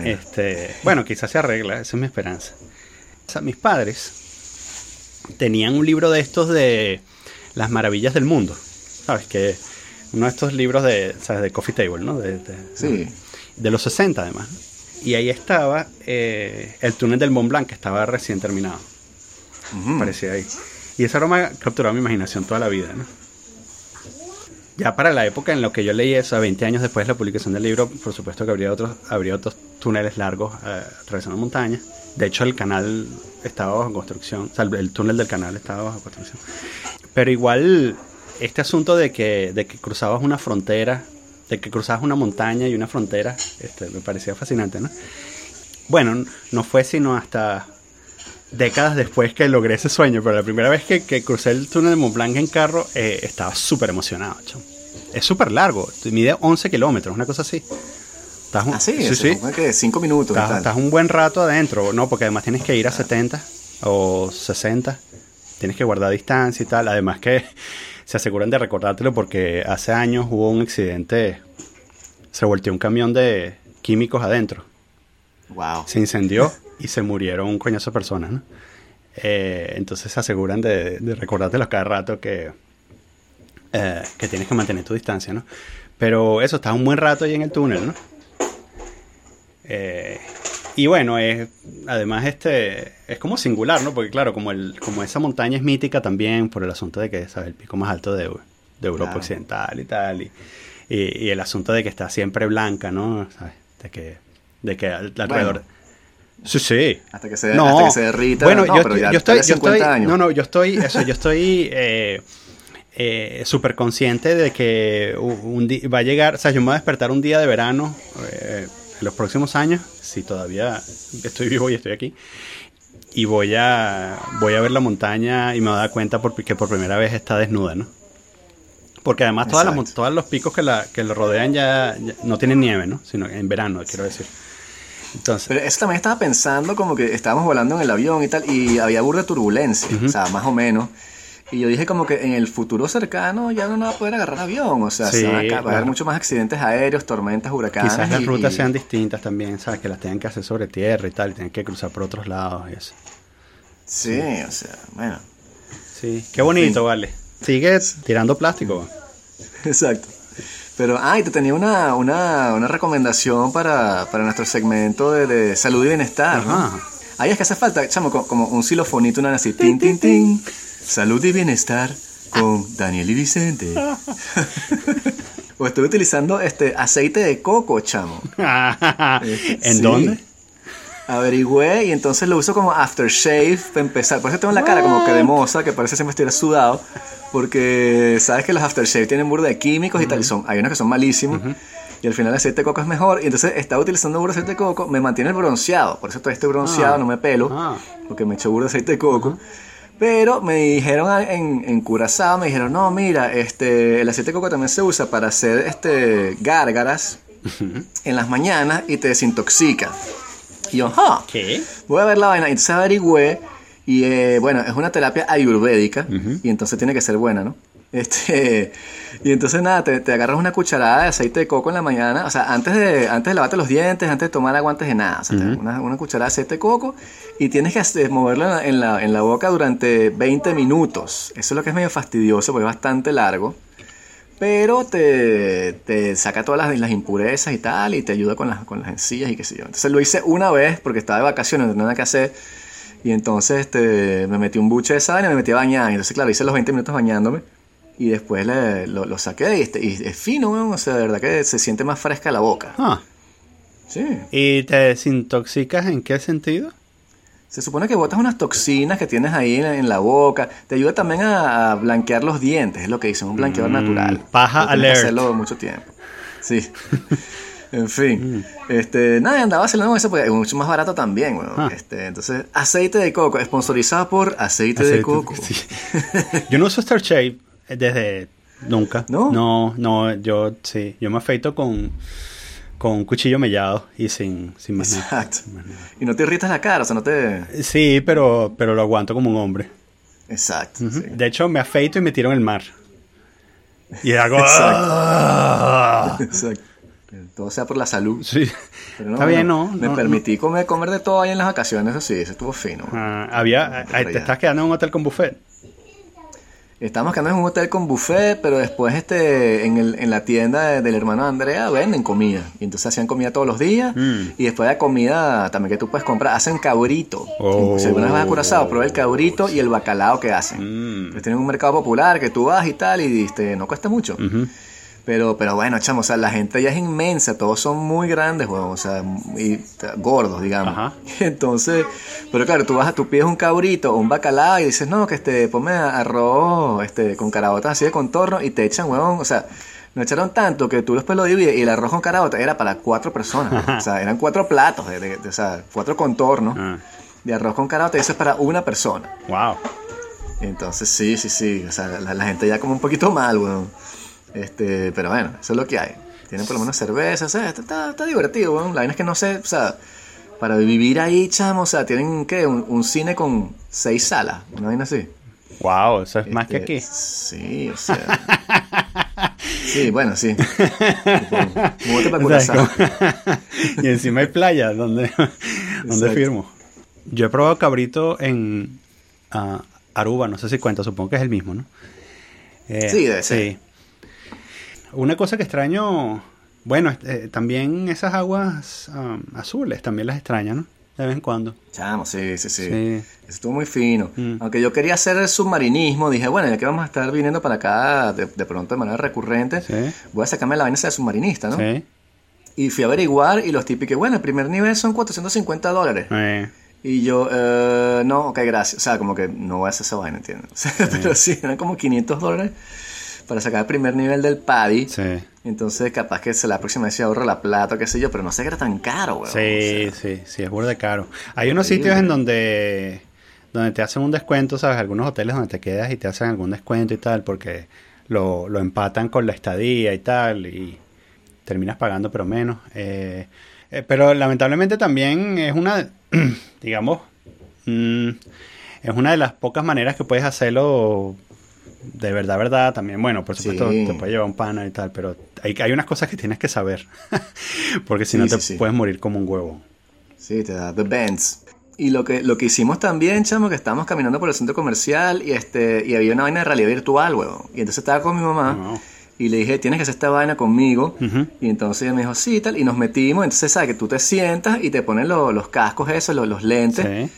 Este, bueno, quizás se arregla, esa es mi esperanza. O sea, mis padres tenían un libro de estos de las maravillas del mundo, ¿sabes? Que uno de estos libros de, ¿sabes? De Coffee Table, ¿no? De, de- Sí. De los 60 además. Y ahí estaba eh, el túnel del Mont Blanc, que estaba recién terminado. Parecía ahí. Y esa aroma capturó mi imaginación toda la vida, ¿no? Ya para la época en la que yo leí eso, a 20 años después de la publicación del libro, por supuesto que habría otros, habría otros túneles largos eh, atravesando montañas. De hecho, el canal estaba bajo construcción, o sea, el, el túnel del canal estaba bajo construcción. Pero igual, este asunto de que, de que cruzabas una frontera, de que cruzabas una montaña y una frontera, este, me parecía fascinante, ¿no? Bueno, no fue sino hasta décadas después que logré ese sueño, pero la primera vez que, que crucé el túnel de Mont Blanc en carro, eh, estaba súper emocionado, chamo. Es súper largo, mide 11 kilómetros, una cosa así. Estás un, Ah, sí, sí, sí. que cinco minutos Estás, un buen rato adentro, ¿no? Porque además tienes que ir a 70 o 60. Tienes que guardar distancia y tal. Además que se aseguran de recordártelo porque hace años hubo un accidente. Se volteó un camión de químicos adentro. Wow. Se incendió y se murieron un coñazo de personas, ¿no? Eh, entonces se aseguran de, de recordártelo cada rato que, eh, que tienes que mantener tu distancia, ¿no? Pero eso, estás un buen rato ahí en el túnel, ¿no? Eh, y bueno, es, además este es como singular, ¿no? Porque claro, como, el, como esa montaña es mítica también por el asunto de que es el pico más alto de, de Europa Claro. Occidental y tal. Y, y- y el asunto de que está siempre blanca, ¿no? ¿Sabes? De que, de que al- alrededor... Sí, sí. Hasta que se, hasta que se derrita. Bueno, No, yo, pero yo- ya yo estoy, tiene yo 50 estoy- años. no, no, yo estoy, eso, yo estoy eh, eh, súper consciente de que u- un di- va a llegar, o sea, yo me voy a despertar un día de verano eh, en los próximos años, si todavía estoy vivo y estoy aquí, y voy a, voy a ver la montaña y me voy a dar cuenta por- que por primera vez está desnuda, ¿no? Porque además todas las, todos los picos que la, que lo rodean ya, ya no tienen nieve, ¿no? Sino en verano, quiero decir. Entonces, Pero eso también estaba pensando como que estábamos volando en el avión y tal, y había burda turbulencia, o sea, más o menos. Y yo dije como que en el futuro cercano ya no va a poder agarrar avión, o sea, Sí, se van a, a claro. haber muchos más accidentes aéreos, tormentas, huracanes. Quizás las y- rutas y- sean distintas también, ¿sabes? Que las tengan que hacer sobre tierra y tal, y tienen que cruzar por otros lados y eso. Sí, o sea, bueno, Sí, qué bonito, vale. Sigue tirando plástico. [laughs] exacto. Pero, ah, y te tenía una, una, una recomendación para, para nuestro segmento de, de salud y bienestar, ¿no? Ajá. Ahí es que hace falta, chamo, co- como, un xilofonito, una así, tin, tin, tin. Salud y bienestar con Daniel y Vicente. [laughs] o estoy utilizando este aceite de coco, chamo. [laughs] ¿En Sí. dónde? Averigüé y entonces lo uso como aftershave para empezar. Por eso tengo la cara como que de moza, que parece siempre estuviera sudado. Porque sabes que los aftershave tienen burda de químicos y tal. Y son, hay unos que son malísimos. Y al final el aceite de coco es mejor. Y entonces estaba utilizando burda de aceite de coco. Me mantiene el bronceado. Por eso todavía estoy bronceado, Ah. no me pelo. Ah. Porque me eché burda de aceite de coco. Pero me dijeron en, en Curazao, me dijeron, no, mira, este, el aceite de coco también se usa para hacer este, gárgaras en las mañanas y te desintoxica. Y yo, "Ah, ¿Qué? voy a ver la vaina. Y entonces averigüé. Y eh, bueno, es una terapia ayurvédica. Y entonces tiene que ser buena, ¿no? Este, [laughs] y entonces nada, te, te agarras una cucharada de aceite de coco en la mañana. O sea, antes de, antes de lavarte los dientes, antes de tomar agua, antes de nada. O sea, te- una, una cucharada de aceite de coco. Y tienes que moverlo en la, en, la, boca durante 20 minutos. Eso es lo que es medio fastidioso porque es bastante largo. Pero te, te saca todas las, las impurezas y tal, y te ayuda con las, con las encías y qué sé yo. Entonces lo hice una vez porque estaba de vacaciones, no tenía nada que hacer. Y entonces este, me metí un buche de sal y me metí a bañar. Y entonces, claro, hice los 20 minutos bañándome. Y después le- lo, lo saqué y, este- y es fino, weón. O sea, de verdad que se siente más fresca la boca. Ah. Sí. ¿Y te desintoxicas en qué sentido? Se supone que botas unas toxinas que tienes ahí en, en la boca. Te ayuda también a, a blanquear los dientes, es lo que dicen, un blanqueador Mm, natural. paja Pero tienes que alert. hacerlo mucho tiempo. Sí. [laughs] en Mm. fin. Este, nada, andaba haciendo eso porque es mucho más barato también, weón. Ah. Este, entonces, aceite de coco, sponsorizado por aceite, de coco. sí. [laughs] Yo no uso Star Shave desde nunca. ¿No? No, no, yo sí. Yo me afeito con, con un cuchillo mellado y sin, sin más nada. Exacto. Y no te irritas la cara, o sea, no te... Sí, pero, pero lo aguanto como un hombre. Exacto. Sí. De hecho, me afeito y me tiro en el mar. Y hago... Exacto. ¡Ah! Exacto. Todo sea por la salud. Sí. Pero Está bien, bueno, ¿no? Me No, permití comer, comer de todo ahí en las vacaciones, eso sí, eso estuvo fino. Ah, había, te estás quedando en un hotel con buffet. Estábamos quedando en un hotel con buffet, pero después este, en, el, en la tienda de- del hermano Andrea venden comida. Y entonces hacían comida todos los días. Mm. Y después de comida también que tú puedes comprar, hacen cabrito. Oh. Si alguna vez vas a Curazao, prueba el cabrito y el bacalao que hacen. Mm. Entonces tienen un mercado popular que tú vas y tal, y este, no cuesta mucho. Pero, pero bueno, chamo, o sea, la gente ya es inmensa, todos son muy grandes, weón, o sea, y gordos, digamos. Ajá. [laughs] Entonces, pero claro, tú vas a, tú pides un cabrito o un bacalao y dices, no, que este, ponme arroz, este, con carabotas así de contorno y te echan, weón, o sea, no echaron tanto que tú después lo divides y el arroz con carabotas era para cuatro personas, [laughs] o sea, eran cuatro platos, de, de- de- o sea, cuatro contornos Ah. de arroz con carabotas y eso es para una persona. Wow. Entonces, sí, sí, sí. O sea, la, la gente ya como un poquito mal, weón. Este, pero bueno, eso es lo que hay. Tienen por lo menos cerveza, o sea, está, está, está divertido. La vaina es que no sé, o sea, para vivir ahí, chamo, o sea, tienen, ¿qué? Un, un cine con seis salas, una vaina así. Wow, eso es más que Este, aquí. Sí, o sea. sí, bueno, sí. [laughs] Para O sea, [laughs] y encima hay playa donde, donde firmo. Yo he probado cabrito en ah, Aruba, no sé si cuenta, supongo que es el mismo, ¿no? Eh, Sí, debe ser. Una cosa que extraño, bueno, eh, también esas aguas ah, azules, también las extraño, ¿no? de vez en cuando. Chamo, sí, sí, sí. Sí. Estuvo muy fino. Mm. Aunque yo quería hacer el submarinismo, dije, bueno, ya que vamos a estar viniendo para acá de, de pronto de manera recurrente, Sí. voy a sacarme la vaina de submarinista, ¿no? Sí. Y fui a averiguar y los típicos, bueno, el primer nivel son 450 dólares. Eh, Y yo, eh, no, ok, gracias. O sea, como que no voy a hacer esa vaina, ¿entiendes? [laughs] Pero sí, eran como 500 dólares para sacar el primer nivel del paddy. sí. Entonces, capaz que la próxima vez se ahorro la plata, qué sé yo, pero no sé que era tan caro, weón. Sí, sí, sí, es burda caro. Hay unos sitios en donde, donde te hacen un descuento, ¿sabes? Algunos hoteles donde te quedas y te hacen algún descuento y tal, porque lo, lo empatan con la estadía y tal, y terminas pagando pero menos. Eh, eh, pero lamentablemente también es una, [clears throat] digamos, mm, es una de las pocas maneras que puedes hacerlo de verdad, verdad, también, bueno, por supuesto Sí. te puede llevar un pana y tal, pero hay, hay unas cosas que tienes que saber, [laughs] porque si Sí, no te sí. puedes morir como un huevo. Sí, te da The Bands. Y lo que, lo que hicimos también, chamo, que estábamos caminando por el centro comercial y este y había una vaina de realidad virtual, weón. Y entonces estaba con mi mamá Wow. y le dije, tienes que hacer esta vaina conmigo. Y entonces ella me dijo, sí, tal. Y nos metimos. Entonces, ¿sabes? Que tú te sientas y te ponen lo- los cascos esos, los, los lentes. Sí.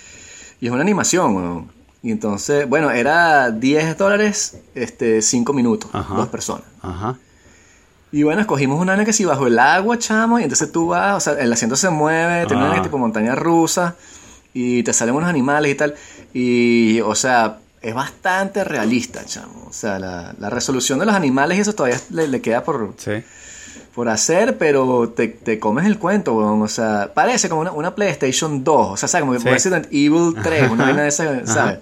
Y es una animación, weón. Y entonces, bueno, era 10 dólares, este, 5 minutos, Ajá. dos personas. Ajá. Y bueno, escogimos una vaina que si bajo el agua, chamo, y entonces tú vas, o sea, el asiento se mueve, tiene una Ah. tipo montaña rusa, y te salen unos animales y tal. Y, o sea, es bastante realista, chamo. O sea, la, la resolución de los animales y eso todavía le, le queda por, Sí. por hacer, pero te, te comes el cuento, weón. O sea, parece como una, una PlayStation 2. O sea, ¿sabes? Como que Sí. Resident Evil 3, una vaina de esa, [laughs] ¿sabes?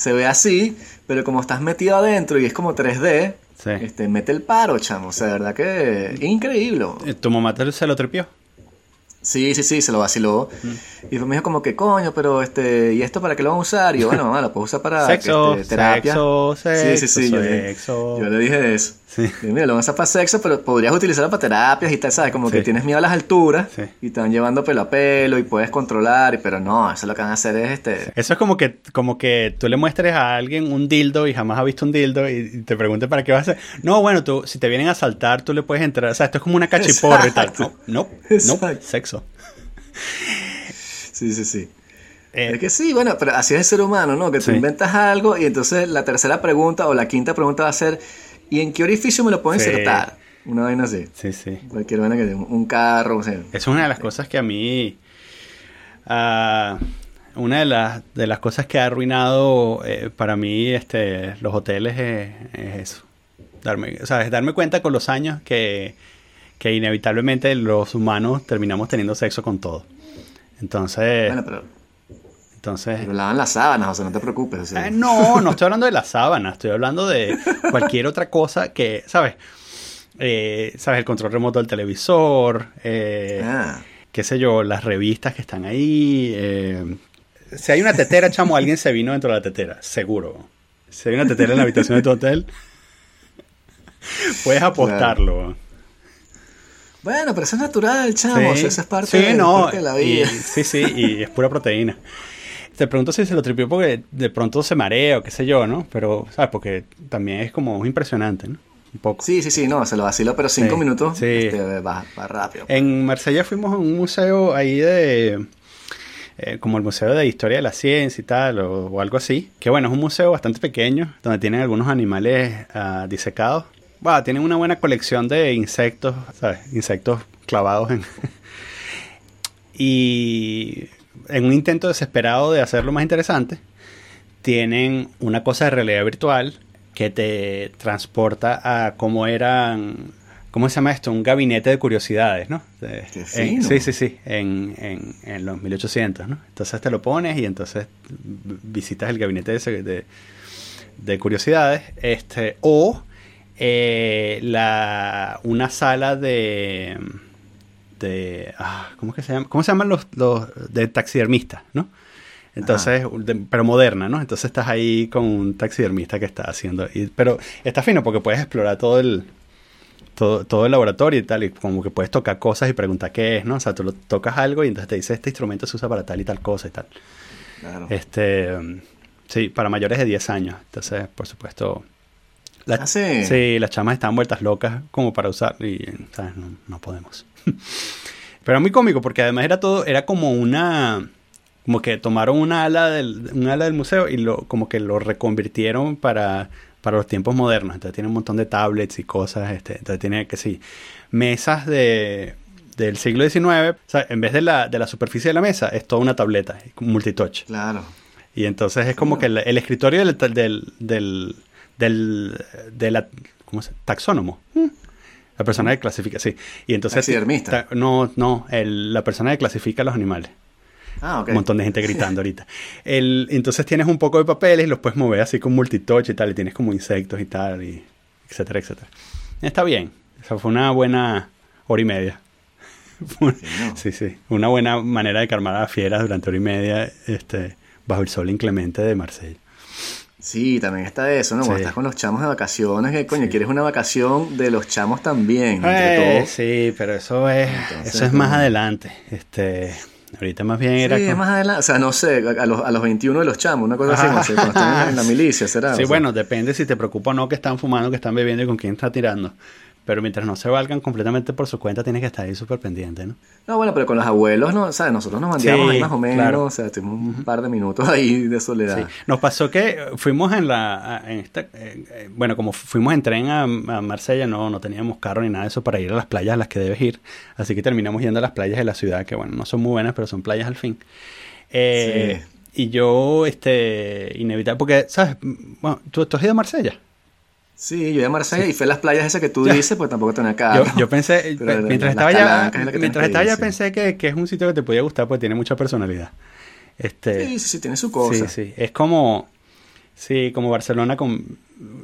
Se ve así, pero como estás metido adentro y es como 3D, Sí. este, mete el paro, chamo. O sea, de verdad que increíble. Eh, ¿Tu mamá te- se lo tripió? Sí, sí, sí, se lo vaciló. Mm. Y me dijo como que, coño, pero este, ¿y esto para qué lo vamos a usar? Y yo, bueno, mamá, lo puedo usar para [laughs] Sexo, este, terapia. sexo, sí, sí, sí, sexo, yo, le- sexo. yo le dije eso. Sí. Mira, lo vamos a para sexo, pero podrías utilizarlo para terapias y tal, ¿sabes? Como que tienes miedo a las alturas Sí. y te van llevando pelo a pelo y puedes controlar, pero no, eso lo que van a hacer es este... Eso es como que, como que tú le muestres a alguien un dildo y jamás ha visto un dildo y, te pregunte para qué vas a hacer. No, bueno, tú, si te vienen a saltar, tú le puedes entrar. O sea, esto es como una cachiporra y tal. No, no, no, sexo. Sí, sí, sí. Eh, Es que sí, bueno, pero así es el ser humano, ¿no? Que tú inventas algo y entonces la tercera pregunta o la quinta pregunta va a ser, ¿y en qué orificio me lo puedo Sí. insertar? Una vaina así. sí, sí. Cualquier vaina que un un carro, o sea. Es una de las cosas que a mí. ah, una de las, de las cosas que ha arruinado eh, para mí este, los hoteles es, es eso. Darme, o sea, es darme cuenta con los años que, que inevitablemente los humanos terminamos teniendo sexo con todo. Entonces, Bueno, pero, entonces pero lavan las sábanas, o sea, no te preocupes. o sea. eh, no, no estoy hablando de la sábana, estoy hablando de cualquier otra cosa que, ¿sabes? Eh, ¿Sabes? El control remoto del televisor, eh, Ah, qué sé yo, las revistas que están ahí. eh, si hay una tetera, chamo, alguien se vino dentro de la tetera, seguro. Si hay una tetera en la habitación de tu hotel, puedes apostarlo. Bueno, pero eso es natural, chamo. o sea, eso es parte, Sí, de, no, parte de la y- vida. sí, sí, y es pura proteína. Te pregunto si se lo tripió porque de pronto se marea o qué sé yo, ¿no? Pero, ¿sabes? Porque también es como impresionante, ¿no? Un poco. Sí, sí, sí, no, se lo vaciló, pero cinco Sí, minutos sí. este, va, va rápido. En Marsella fuimos a un museo ahí de... eh, como el Museo de Historia de la Ciencia y tal, o, o algo así. Que bueno, es un museo bastante pequeño, donde tienen algunos animales ah, disecados. Bueno, tienen una buena colección de insectos, ¿sabes? Insectos clavados en... [laughs] y en un intento desesperado de hacerlo más interesante, tienen una cosa de realidad virtual que te transporta a cómo eran, ¿cómo se llama esto? Un gabinete de curiosidades, ¿no? De- en- sí, sí, sí, en, en, en los 1800, ¿no? Entonces te lo pones y entonces visitas el gabinete de, de, de curiosidades, este, o eh, la, una sala de de ah, ¿cómo es que se llama? ¿Cómo se llaman los, los de taxidermistas, no? Entonces, de- pero moderna, ¿no? Entonces estás ahí con un taxidermista que está haciendo y- pero está fino porque puedes explorar todo el todo, todo el laboratorio y tal, y como que puedes tocar cosas y preguntar qué es, ¿no? O sea, tú lo tocas algo y entonces te dice este instrumento se usa para tal y tal cosa y tal. Claro. Este, sí, para mayores de 10 años. Entonces, por supuesto, la- Ah, sí. sí, las chamas están vueltas locas como para usar y, ¿sabes? No, no podemos. Pero era muy cómico porque además era todo, era como una, como que tomaron una ala del, un ala del museo y lo, como que lo reconvirtieron para, para los tiempos modernos. Entonces tiene un montón de tablets y cosas. Este, entonces tiene que sí, mesas de, del siglo XIX. O sea, en vez de la, de la superficie de la mesa, es toda una tableta, multitouch. Claro. Y entonces es como que el, el escritorio del, del, del, del, de la, ¿cómo se? Taxónomo. Mm. La persona que clasifica, sí. Y entonces... Taxidermista. ta- No, no, el- la persona que clasifica a los animales. Ah, ok. Un montón de gente gritando [laughs] ahorita. El, entonces tienes un poco de papeles y los puedes mover así con multitouch y tal. Y tienes como insectos y tal, y etcétera, etcétera. Está bien. O sea, fue una buena hora y media. [laughs] Sí, sí. Una buena manera de calmar a las fieras durante hora y media este, bajo el sol inclemente de Marsella. Sí, también está eso, ¿no? Cuando Sí. estás con los chamos de vacaciones, que coño, quieres una vacación de los chamos también, entre Eh, todos. sí, pero eso es, Entonces, eso es más adelante. Este, ahorita más bien Sí, era... es como- más adelante, o sea, no sé, a los, a los 21 de los chamos, una cosa así, no sé, cuando están en la, en la [laughs] milicia, ¿será? Sí, O sea, bueno, depende si te preocupa o no que están fumando, que están bebiendo y con quién está tirando. Pero mientras no se valgan completamente por su cuenta, tienes que estar ahí súper pendiente, ¿no? No, bueno, pero con los abuelos, ¿no? O sea, nosotros nos mandamos Sí, ahí más o menos, claro. o sea, tuvimos un par de minutos ahí de soledad. Sí. Nos pasó que fuimos en la... En esta, eh, eh, bueno, como fuimos en tren a, a Marsella, no, no teníamos carro ni nada de eso para ir a las playas a las que debes ir. Así que terminamos yendo a las playas de la ciudad, que bueno, no son muy buenas, pero son playas al fin. Eh, Y yo, este, inevitable, porque, ¿sabes? Bueno, ¿tú, tú has ido a Marsella? Sí, yo iba a Marsella y fui a las playas esas que tú dices, pues tampoco tenía carro. Yo, yo pensé, Pero pe- las mientras estaba allá, mientras estaba allá sí. pensé que, que es un sitio que te podía gustar porque tiene mucha personalidad. Este, Sí, sí, sí, tiene su sí, cosa. sí, es como, sí, como Barcelona con,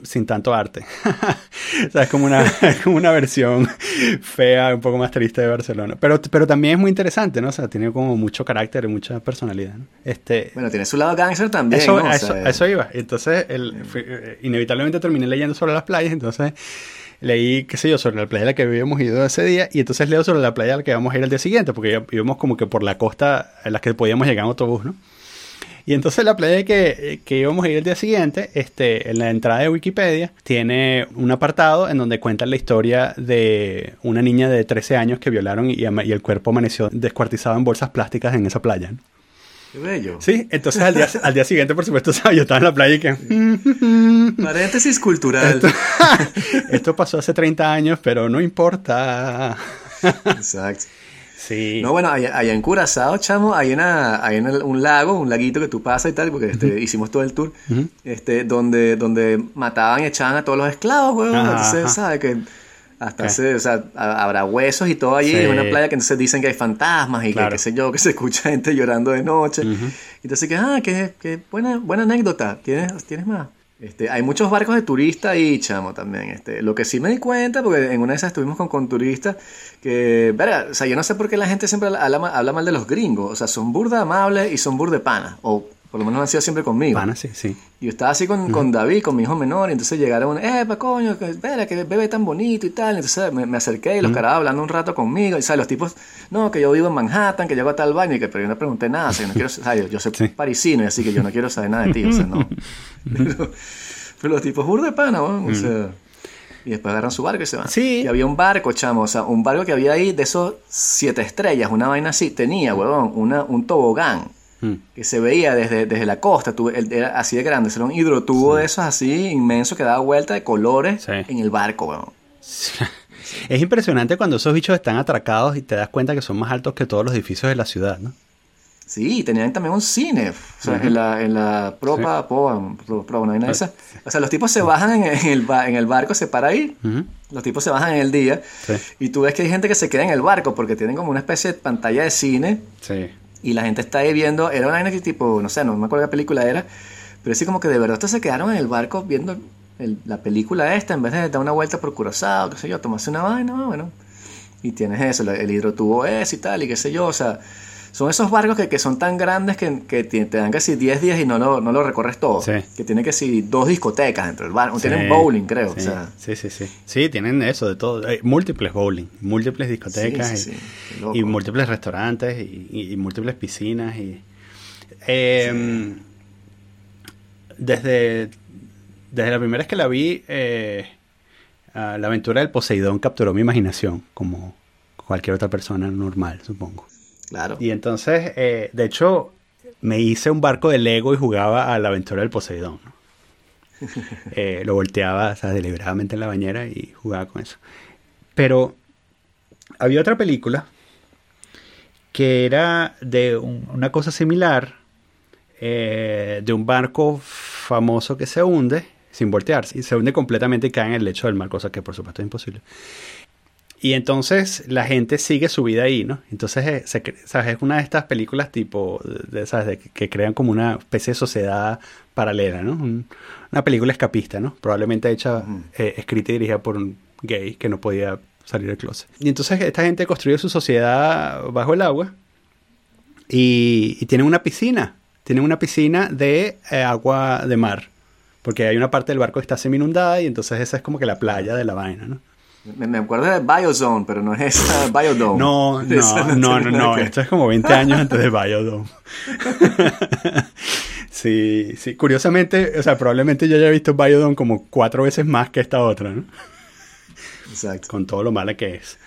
sin tanto arte. [laughs] o sea, es como una, [laughs] como una versión fea, un poco más triste de Barcelona. Pero, pero también es muy interesante, ¿no? O sea, tiene como mucho carácter y mucha personalidad, ¿no? Este, Bueno, tiene su lado gangster también, eso, ¿no? A eso, a eso iba. Entonces, el, fui- eh, inevitablemente terminé leyendo sobre las playas. Entonces, leí, qué sé yo, sobre la playa a la que habíamos ido ese día. Y entonces leo sobre la playa a la que vamos a ir el día siguiente. Porque íbamos como que por la costa en la que podíamos llegar en autobús, ¿no? Y entonces la playa que, que íbamos a ir el día siguiente, este, en la entrada de Wikipedia, tiene un apartado en donde cuentan la historia de una niña de 13 años que violaron y, el cuerpo amaneció descuartizado en bolsas plásticas en esa playa. ¿no? Qué bello. Sí, entonces al día, [laughs] al día siguiente, por supuesto, [laughs] ¿sabes? yo estaba en la playa y que... Paréntesis cultural. Esto, [laughs] esto pasó hace 30 años, pero no importa. Exacto. Sí. No, bueno, allá, allá en Curazao, chamo, hay, una, hay una- un lago, un laguito que tú pasas y tal, porque este, hicimos todo el tour, este, donde, donde mataban y echaban a todos los esclavos, weón. Entonces, ajá. ¿sabes? Que hasta Ok. se- o sea, ha- habrá huesos y todo allí. Sí. Es una playa que entonces dicen que hay fantasmas y Claro. que qué sé yo, que se escucha gente llorando de noche. Entonces, que, ah, qué, qué buena, buena anécdota. ¿Tienes, ¿Tienes más? Este, hay muchos barcos de turistas ahí, chamo, también. Este, lo que sí me di cuenta, porque en una de esas estuvimos con, con turistas, que, verga, o sea, yo no sé por qué la gente siempre habla, habla mal de los gringos. O sea, son burda amables y son burda de pana. O por lo menos sido siempre conmigo. Pana, sí, sí. Y yo estaba así con, con David, con mi hijo menor, y entonces llegaron, eh, pa coño, que, verga, que bebé tan bonito y tal. Entonces me, me acerqué y los caras hablando un rato conmigo. Y, ¿sabes? Los tipos, no, que yo vivo en Manhattan, que llego a tal baño, y que, pero yo no pregunté nada, o sea, yo no quiero, sea, yo, yo soy Sí. parisino, y así que yo no quiero saber nada de ti, o sea, no. [laughs] Pero, pero los tipos burda de pana, ¿no? O sea, y después agarran su barco y se van. Sí. Y había un barco, chamo, o sea, un barco que había ahí de esos siete estrellas, una vaina así, tenía, huevón, una, un tobogán Mm. que se veía desde, desde la costa, era así de grande, era un hidrotubo de esos así inmenso que daba vuelta de colores Sí. en el barco. [laughs] Es impresionante cuando esos bichos están atracados y te das cuenta que son más altos que todos los edificios de la ciudad, ¿no? Sí, tenían también un cine, o sea, en la, en la propa, pro- pro- una vaina de esas. O sea, los tipos se bajan en, el, en el barco, se para ahí, los tipos se bajan en el día, Sí. y tú ves que hay gente que se queda en el barco porque tienen como una especie de pantalla de cine, Sí. Y la gente está ahí viendo, era una vaina que tipo, no sé, no me acuerdo qué película era, pero sí como que de verdad ustedes se quedaron en el barco viendo la película esta en vez de dar una vuelta por Curazao, qué sé yo, tomarse una vaina, ah, bueno. Y tienes eso, el hidrotubo es y tal, y qué sé yo, o sea, son esos barcos que, que son tan grandes que, que te, dan casi 10 días y no lo, no lo recorres todo. Sí. Que tiene que si dos discotecas dentro del barco, tienen bowling, creo. Sí, O sea, sí, sí, sí. Sí, tienen eso de todo. Hay múltiples bowling, múltiples discotecas Sí, sí, y- y, múltiples restaurantes y, y- y múltiples piscinas. y eh, desde, desde la primera vez que la vi, eh, ah, la aventura del Poseidón capturó mi imaginación, como cualquier otra persona normal, supongo. Claro. Y entonces, eh, de hecho, me hice un barco de Lego y jugaba a la aventura del Poseidón. [laughs] Eh, lo volteaba o sea, deliberadamente en la bañera y jugaba con eso. Pero había otra película que era de una cosa similar, eh, de un barco famoso que se hunde sin voltearse y se hunde completamente y cae en el lecho del mar, cosa que por supuesto es imposible. Y entonces la gente sigue su vida ahí, ¿no? Entonces eh, ¿sabes? es una de estas películas tipo, de, ¿sabes? que crean como una especie de sociedad paralela, ¿no? una película escapista, ¿no? Probablemente hecha, eh, escrita y dirigida por un gay que no podía salir del closet. Y entonces esta gente construye su sociedad bajo el agua y, y tienen una piscina. Tienen una piscina de eh, agua de mar. Porque hay una parte del barco que está semi inundada y entonces esa es como que la playa de la vaina, ¿no? Me, acuerdo de Biozone, pero no es esa [laughs] Biodome. [laughs] No, no, no, no, no, Esto es como 20 [laughs] años antes de Biodome. sí, sí. Curiosamente, o sea, probablemente yo haya visto Biodome como cuatro veces más que esta otra, ¿no? Exacto. Con todo lo mala que es.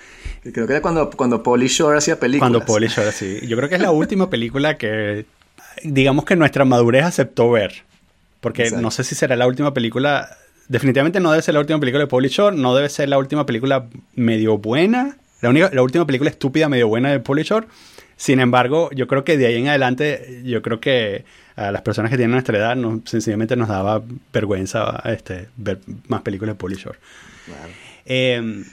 Creo que era cuando, cuando Polly Shore hacía películas. Cuando Polly Shore, sí. Yo creo que es la última película que, digamos que nuestra madurez aceptó ver. Porque no sé si será la última película definitivamente no debe ser la última película de Pauly Shore, no debe ser la última película medio buena, la, única, la última película estúpida medio buena de Pauly Shore. Sin embargo, yo creo que de ahí en adelante, yo creo que a las personas que tienen nuestra edad, no, sencillamente nos daba vergüenza este, ver más películas de Pauly Shore. Em,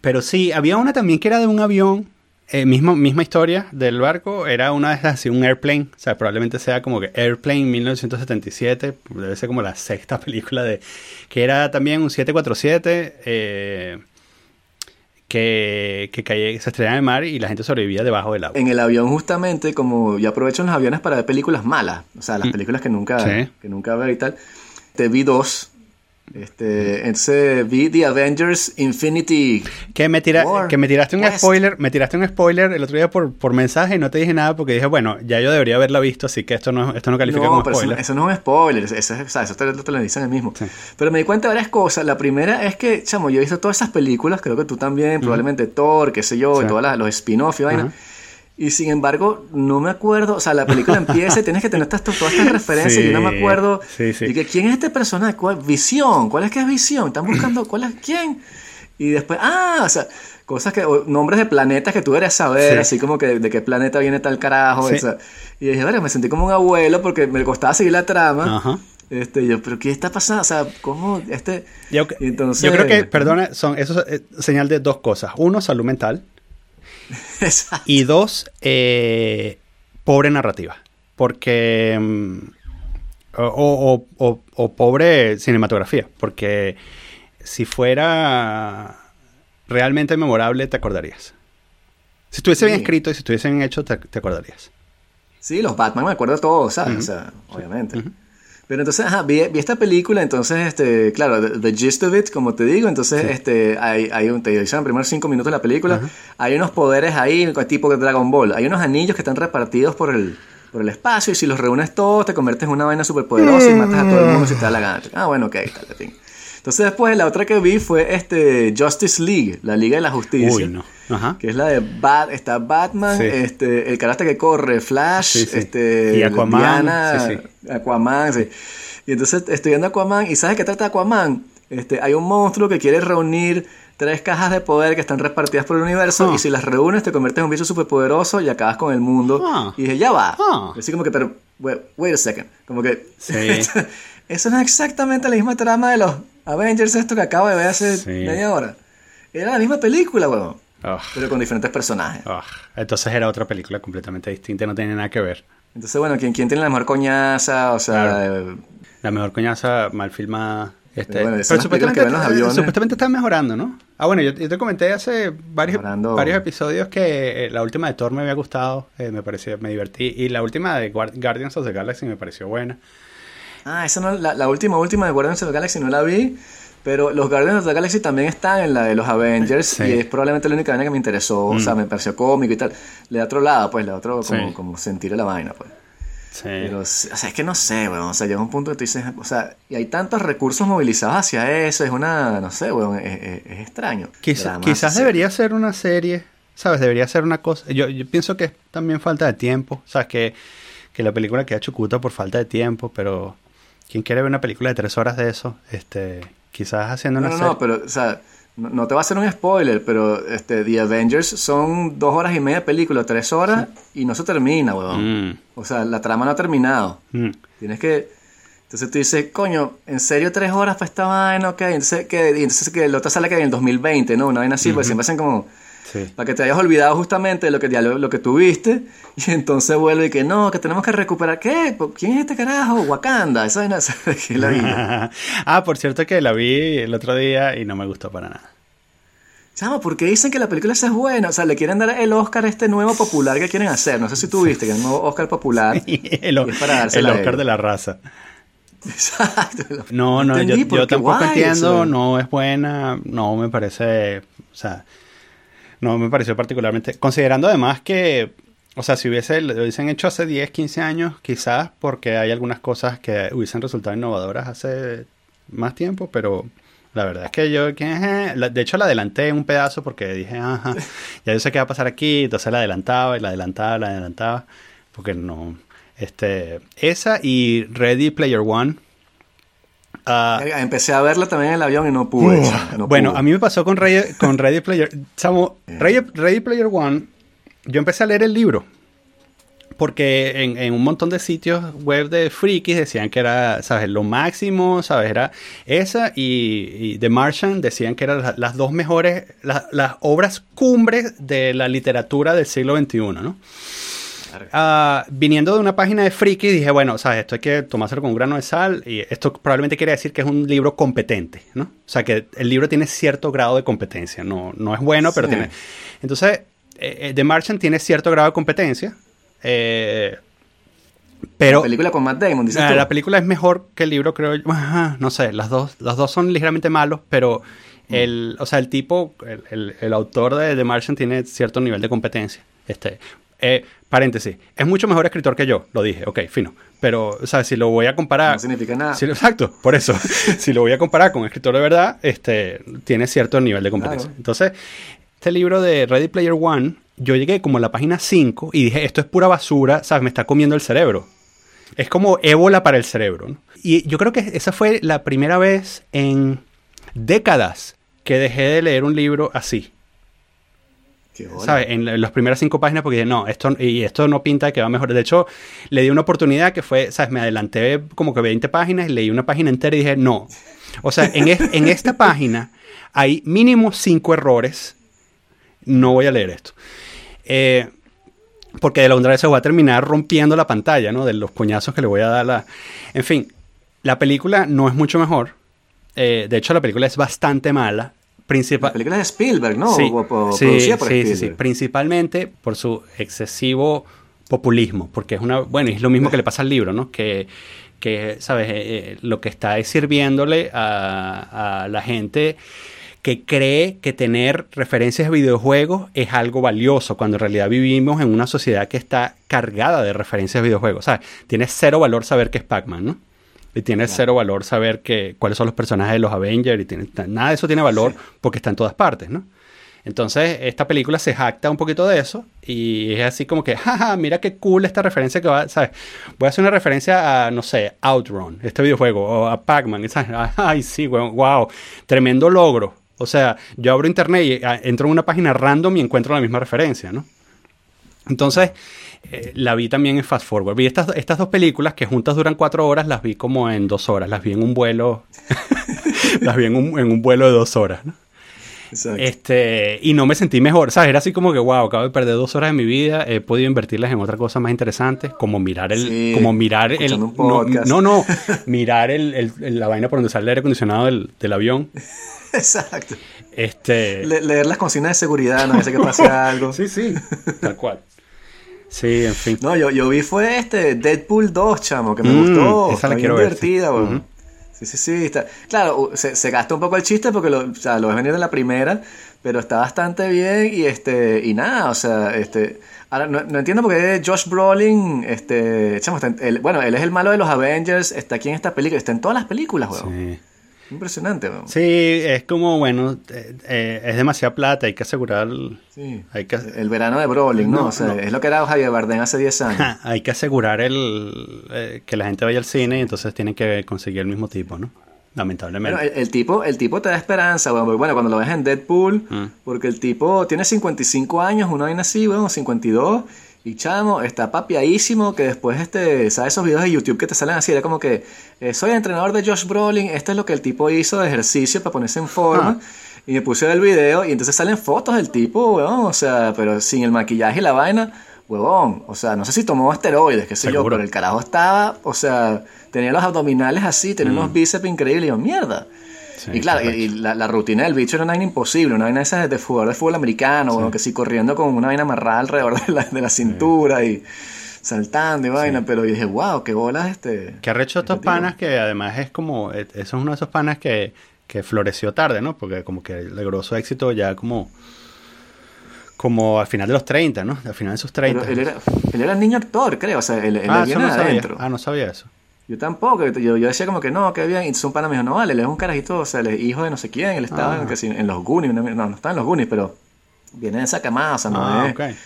pero sí, había una también que era de un avión eh, misma historia del barco, era una de esas, así, un airplane, o sea, probablemente sea como que Airplane 1977, debe ser como la sexta [laughs] película de, que era también un 747, eh, que, que se estrellaba en el mar y la gente sobrevivía debajo del agua. En el avión justamente, como yo aprovecho los aviones para ver películas malas, o sea, las mm. películas que nunca, que nunca veo y tal, te vi dos este, entonces vi The Avengers Infinity. Que me, tira, que me tiraste un spoiler, me tiraste un spoiler el otro día por, por mensaje y no te dije nada porque dije, bueno, ya yo debería haberla visto, así que esto no, esto no califica como spoiler. Eso, no es un spoiler, eso, eso, eso te, te, lo dicen el mismo. Pero me di cuenta de varias cosas. La primera es que, chamo, yo he visto todas esas películas, creo que tú también, probablemente Thor, qué sé yo, y todos los spin-off y vaina. Y sin embargo, no me acuerdo, o sea, la película [laughs] empieza y tienes que tener todas estas referencias y no me acuerdo. Sí, sí. Y que quién es este personaje, ¿cuál visión? ¿Cuál es que es visión? Están buscando cuál es quién. Y después, ah, o sea, cosas que, nombres de planetas que tú deberías saber, así como que de qué planeta viene tal carajo. y dije, bueno, me sentí como un abuelo porque me costaba seguir la trama. Ajá. Este, yo, pero ¿qué está pasando? O sea, ¿cómo este? Yo, Entonces, yo creo que, perdona, son eso es señal de dos cosas. Uno, salud mental. [laughs] Y dos, eh, pobre narrativa. Porque. Mm, o, pobre cinematografía. Porque si fuera realmente memorable, te acordarías. Si estuviese bien escrito y si estuviese bien hecho, te, acordarías. Sí, los Batman me acuerdo todos, ¿sabes? O sea, obviamente. Pero entonces, ajá, vi, esta película, entonces, este, claro, the, gist of it, como te digo, entonces, este, hay, hay un, te dicen en primeros cinco minutos de la película, hay unos poderes ahí, tipo de Dragon Ball, hay unos anillos que están repartidos por el, por el espacio y si los reúnes todos te conviertes en una vaina súper poderosa y matas a todo el mundo si te da la gana. Ah, bueno, ok, tal. Entonces después la otra que vi fue este Justice League, la Liga de la Justicia. Uy, no. Ajá. Que es la de Bat, está Batman, este, el carácter que corre, Flash, este, y Aquaman, Diana, Aquaman, sí. Y entonces estoy viendo Aquaman y ¿sabes qué trata Aquaman? Este, hay un monstruo que quiere reunir tres cajas de poder que están repartidas por el universo y ah. si las reúnes te conviertes en un bicho superpoderoso y acabas con el mundo. Ah. Y dije, ya va. Ah. Así como que, pero, wait, a second. Como que... [laughs] Eso no es exactamente la misma trama de los Avengers esto que acabo de ver hace media hora. Era la misma película, weón. Pero con diferentes personajes. Entonces era otra película completamente distinta, no tiene nada que ver. Entonces, bueno, ¿quién, quién tiene la mejor coñaza? O sea... Eh, la mejor coñaza mal filmada... Este, pero, supuestamente, supuestamente está mejorando, ¿no? Ah, bueno, yo, te comenté hace varios, varios episodios que eh, la última de Thor me había gustado, eh, me pareció, me divertí, y la última de Guardians of the Galaxy me pareció buena. Ah, esa no, la, última, última de Guardians of the Galaxy no la vi. Pero los Guardians of the Galaxy también están en la de los Avengers y es probablemente la única vaina que me interesó, o sea, mm. me pareció cómico y tal. Le da otro lado, pues, le da otro como, como sentir la vaina, pues. Sí. Pero, o sea, es que no sé, weón. O sea, llega un punto que tú dices, o sea, y hay tantos recursos movilizados hacia eso, es una, no sé, weón, es, extraño. quizás debería ser una serie, ¿sabes? Debería ser una cosa. Yo, yo pienso que es también falta de tiempo, o sea, que que la película queda chucuta por falta de tiempo, pero ¿quién quiere ver una película de tres horas de eso? Este, quizás haciendo No, una no, serie. no, pero, o sea, no, no te va a hacer un spoiler, pero este, The Avengers son dos horas y media de película, tres horas, y no se termina, weón. Mm, O sea, la trama no ha terminado. mm. Tienes que. Entonces tú dices, coño, ¿en serio tres horas para esta vaina? Ok, entonces que, y entonces que la otra sale que en el 2020, ¿no? Una vaina así, pues siempre hacen como. Sí. Para que te hayas olvidado justamente de lo que, ya lo, lo que tuviste, [laughs] y entonces vuelve y que no, que tenemos que recuperar. ¿Qué? ¿Por- ¿Quién es este carajo? Wakanda. Esa [laughs] que la [laughs] ah, por cierto que la vi el otro día y no me gustó para nada. Chamo, ¿por qué dicen que la película esa es buena? O sea, le quieren dar el Oscar a este nuevo popular que quieren hacer. No sé si tú viste que es el nuevo Oscar popular. el, es para el Oscar de la raza. Exacto. No, no, yo, entendí, yo porque tampoco entiendo, eso. no es buena, no me parece, o sea, no me pareció particularmente, considerando además que, o sea, si hubiese, lo hubiesen hecho hace 10, 15 años, quizás porque hay algunas cosas que hubiesen resultado innovadoras hace más tiempo, pero la verdad es que yo, que, eh, de hecho la adelanté un pedazo porque dije, ajá, ya yo sé qué va a pasar aquí, entonces la adelantaba y la adelantaba, la adelantaba, porque no, este, esa y Ready Player One. Ah, Empecé a verla también en el avión y no pude. no bueno, pude. a mí me pasó con Ready, con Player. chamo, Ready, Ready Player One. Yo empecé a leer el libro. Porque en, en un montón de sitios web de frikis decían que era, ¿sabes? Lo máximo, ¿sabes? Era esa y, y The Martian decían que eran las, las dos mejores, la- las obras cumbres de la literatura del siglo XXI, ¿no? Ah, viniendo de una página de friki, dije, bueno, sabes, esto hay que tomárselo con un grano de sal y esto probablemente quiere decir que es un libro competente, ¿no? O sea, que el libro tiene cierto grado de competencia, no, no es bueno, pero tiene... Entonces, eh, eh, The Martian tiene cierto grado de competencia, eh, pero... La película con Matt Damon, dices Ah, tú. la película es mejor que el libro, creo yo. Ajá, no sé, las dos, las dos son ligeramente malos, pero Mm. el, o sea, el tipo, el, el- el autor de The Martian tiene cierto nivel de competencia. Este, eh, paréntesis, es mucho mejor escritor que yo, lo dije, ok, fino. Pero, o sea, si lo voy a comparar. No significa nada. si exacto, por eso. [laughs] [laughs] si lo voy a comparar con un escritor de verdad, este, tiene cierto nivel de competencia. Claro. Entonces, este libro de Ready Player One, yo llegué como a la página 5 y dije, esto es pura basura, ¿sabes? Me está comiendo el cerebro. Es como ébola para el cerebro. ¿no? Y yo creo que esa fue la primera vez en décadas que dejé de leer un libro así. ¿Sabes? En la- las primeras cinco páginas porque no, esto, y esto no pinta que va mejor. De hecho, le di una oportunidad que fue, ¿sabes? Me adelanté como que 20 páginas y leí una página entera y dije, no. O sea, en, en esta página hay mínimo cinco errores. No voy a leer esto. Eh, porque de la contrario se va a terminar rompiendo la pantalla, ¿no? De los coñazos que le voy a dar. La... En fin, la película no es mucho mejor. Eh, de hecho, la película es bastante mala. La Principal... película es de Spielberg, ¿no? Sí, O- o- sí, producida por sí, sí, sí. Spielberg. Principalmente por su excesivo populismo, porque es una, bueno, es lo mismo que le pasa al libro, ¿no? Que, que ¿sabes? Eh, eh, lo que está es sirviéndole a, a la gente que cree que tener referencias de videojuegos es algo valioso, cuando en realidad vivimos en una sociedad que está cargada de referencias de videojuegos. ¿sabes? Tiene cero valor saber que es Pac-Man, ¿no? Y tiene cero valor saber que, cuáles son los personajes de los Avengers. Y tiene, nada de eso tiene valor porque está en todas partes, ¿no? Entonces, esta película se jacta un poquito de eso y es así como que, jaja, mira qué cool esta referencia que va, ¿sabes? Voy a hacer una referencia a, no sé, Outrun, este videojuego, o a Pac-Man, ¿sabes? [laughs] Ay, sí, wow, tremendo logro. O sea, yo abro internet y ah, entro en una página random y encuentro la misma referencia, ¿no? Entonces, eh, la vi también en Fast Forward. Vi estas, estas dos películas que juntas duran cuatro horas, las vi como en dos horas. Las vi en un vuelo. [laughs] las vi en un, en un vuelo de dos horas. ¿no? Exacto. Este, y no me sentí mejor, ¿sabes? Era así como que, wow, acabo de perder dos horas de mi vida, he podido invertirlas en otra cosa más interesante, como mirar el, Sí, como mirar el, un no, podcast. no, no, [laughs] mirar el, el- el- la vaina por donde sale el aire acondicionado del, del avión. Exacto. Este, Le- leer las consignas de seguridad, no sé que pase [laughs] algo. sí, sí, tal cual. Sí, en fin. No, yo, yo vi fue este Deadpool 2, chamo, que me Mm, gustó. esa la quiero ver, divertida, sí. Ujú. Sí, sí, sí. Está... Claro, se, se gasta un poco el chiste porque lo, o sea, lo ves venir en la primera, pero está bastante bien y este y nada, o sea, este ahora no, no entiendo por qué Josh Brolin, este, chamo, está en- él- bueno, él es el malo de los Avengers, está aquí en esta película, está en todas las películas, weón. Sí. Impresionante, weón. Sí, es como, bueno, eh, eh, es demasiada plata, hay que asegurar... Sí. Hay que, El verano de Brolin, ¿no? No, o sea, no. es lo que era Javier Bardem hace 10 años. [laughs] hay que asegurar el, eh, que la gente vaya al cine y entonces tienen que conseguir el mismo tipo, ¿no? Lamentablemente. Bueno, el, el tipo, el tipo te da esperanza, weón. porque, Bueno, cuando lo ves en Deadpool, Mm. porque el tipo tiene 55 años, una vaina así, weón, 52. Y chamo, está papiadísimo que después, este, ¿sabes esos videos de YouTube que te salen así? Era como que, eh, soy entrenador de Josh Brolin, esto es lo que el tipo hizo de ejercicio para ponerse en forma. Y me puse el video y entonces salen fotos del tipo, weón, o sea, pero sin el maquillaje y la vaina, huevón. O sea, no sé si tomó esteroides, qué sé yo, pero el carajo estaba, o sea, tenía los abdominales así, tenía unos bíceps increíbles. Y yo, mierda. Sí, y claro, y, la, la rutina del bicho era una vaina imposible, una vaina esa de jugador de fútbol americano, bueno, que sí, corriendo con una vaina amarrada alrededor de la, de la cintura y saltando y vaina, pero yo dije, wow, qué bolas este. Que arrecho estos este tipo". panas que además es como, eh, eso es uno de esos panas que, que floreció tarde, ¿no? Porque como que logró su éxito ya como, como al final de los 30, ¿no? Al final de sus 30. Pero él era, él era niño actor, creo, o sea, él, él ah, viene no sabía. adentro. Ah, no sabía eso. Yo tampoco, yo, yo decía como que no, que bien, y un pana me dijo, no vale, él es un carajito, o sea, él es hijo de no sé quién, él estaba Ah. en, los Goonies, no, no estaba en los Goonies, pero viene de esa camada, o sea, no, ah, es,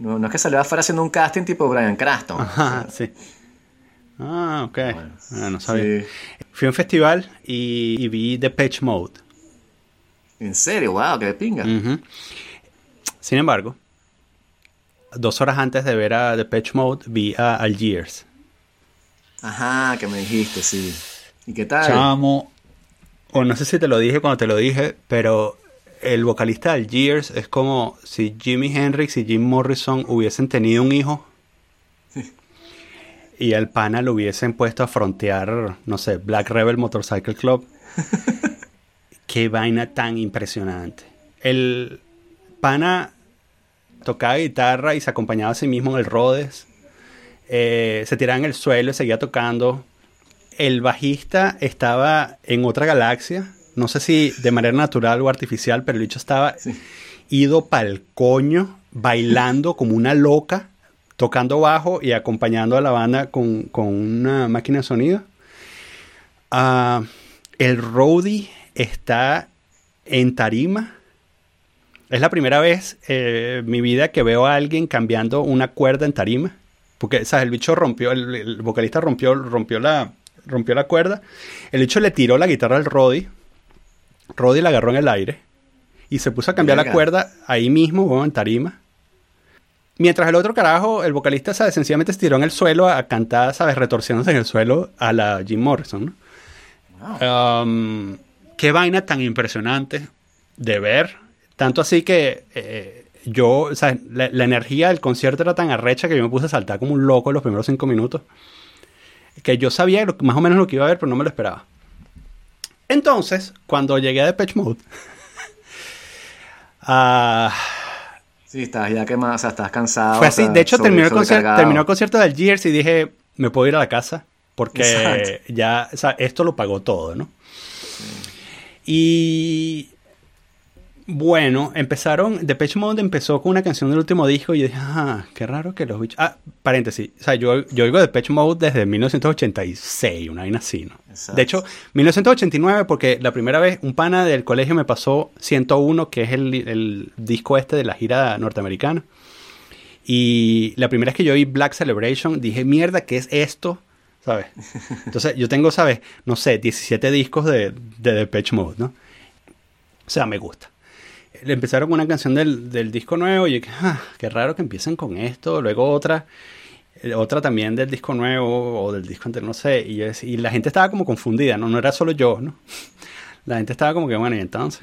no, no es que salió afuera haciendo un casting tipo Brian Craston. Ajá, sí. Ah, ok. Ah, no sabía. Sí. Fui a un festival y, y vi The Pitch Mode. En serio, wow, qué de pinga. Sin embargo, dos horas antes de ver a The Pitch Mode, vi a Algiers. Ajá, que me dijiste, sí. ¿Y qué tal? Chamo, o no sé si te lo dije cuando te lo dije, pero el vocalista de Algiers es como si Jimi Hendrix y Jim Morrison hubiesen tenido un hijo [laughs] y al pana lo hubiesen puesto a frontear, no sé, Black Rebel Motorcycle Club. [laughs] Qué vaina tan impresionante. El pana tocaba guitarra y se acompañaba a sí mismo en el Rhodes. Eh, se tiraba en el suelo y seguía tocando. El bajista estaba en otra galaxia. No sé si de manera natural o artificial, pero el bicho estaba Sí. ido pa'l coño, bailando como una loca, tocando bajo y acompañando a la banda con, con una máquina de sonido. Ah, el roadie está en tarima. Es la primera vez eh, en mi vida que veo a alguien cambiando una cuerda en tarima. Porque, ¿sabes? El bicho rompió, el, el vocalista rompió, rompió, la, rompió la cuerda. El bicho le tiró la guitarra al Roddy. Roddy la agarró en el aire. Y se puso a cambiar la cuerda ahí mismo, en tarima. Mientras el otro carajo, el vocalista, ¿sabes? Sencillamente se tiró en el suelo a cantar, ¿sabes? Retorciéndose en el suelo a la Jim Morrison, ¿no? Wow. Um, qué vaina tan impresionante de ver. Tanto así que eh, yo, o sea, la, la energía del concierto era tan arrecha que yo me puse a saltar como un loco en los primeros cinco minutos. Que yo sabía lo- más o menos lo que iba a ver, pero no me lo esperaba. Entonces, cuando llegué a Depeche Mode, [laughs] ah, Sí, estás ya quemado, o sea, estás cansado. fue o así. sea, De hecho, sobre- terminó, el concierto, terminó el concierto de Algiers y dije, me puedo ir a la casa. Porque Exacto. ya, o sea, esto lo pagó todo, ¿no? Y bueno, empezaron, Depeche Mode empezó con una canción del último disco y yo dije, ah, qué raro que los bichos... Ah, paréntesis, o sea, yo, yo oigo Depeche Mode desde 1986, una vaina así, ¿no? Exacto. De hecho, 1989 porque la primera vez un pana del colegio me pasó 101, que es el, el disco este de la gira norteamericana. Y la primera vez que yo vi Black Celebration, dije, mierda, ¿qué es esto? ¿Sabes? Entonces, yo tengo, ¿sabes? No sé, 17 discos de, de Depeche Mode, ¿no? O sea, me gusta. Le empezaron con una canción del, del disco nuevo y yo dije, ah, qué raro que empiecen con esto. Luego otra, eh, otra también del disco nuevo o del disco anterior, no sé. Y, yo decía- y la gente estaba como confundida, ¿no? No era solo yo, ¿no? [laughs] La gente estaba como que, bueno, y entonces.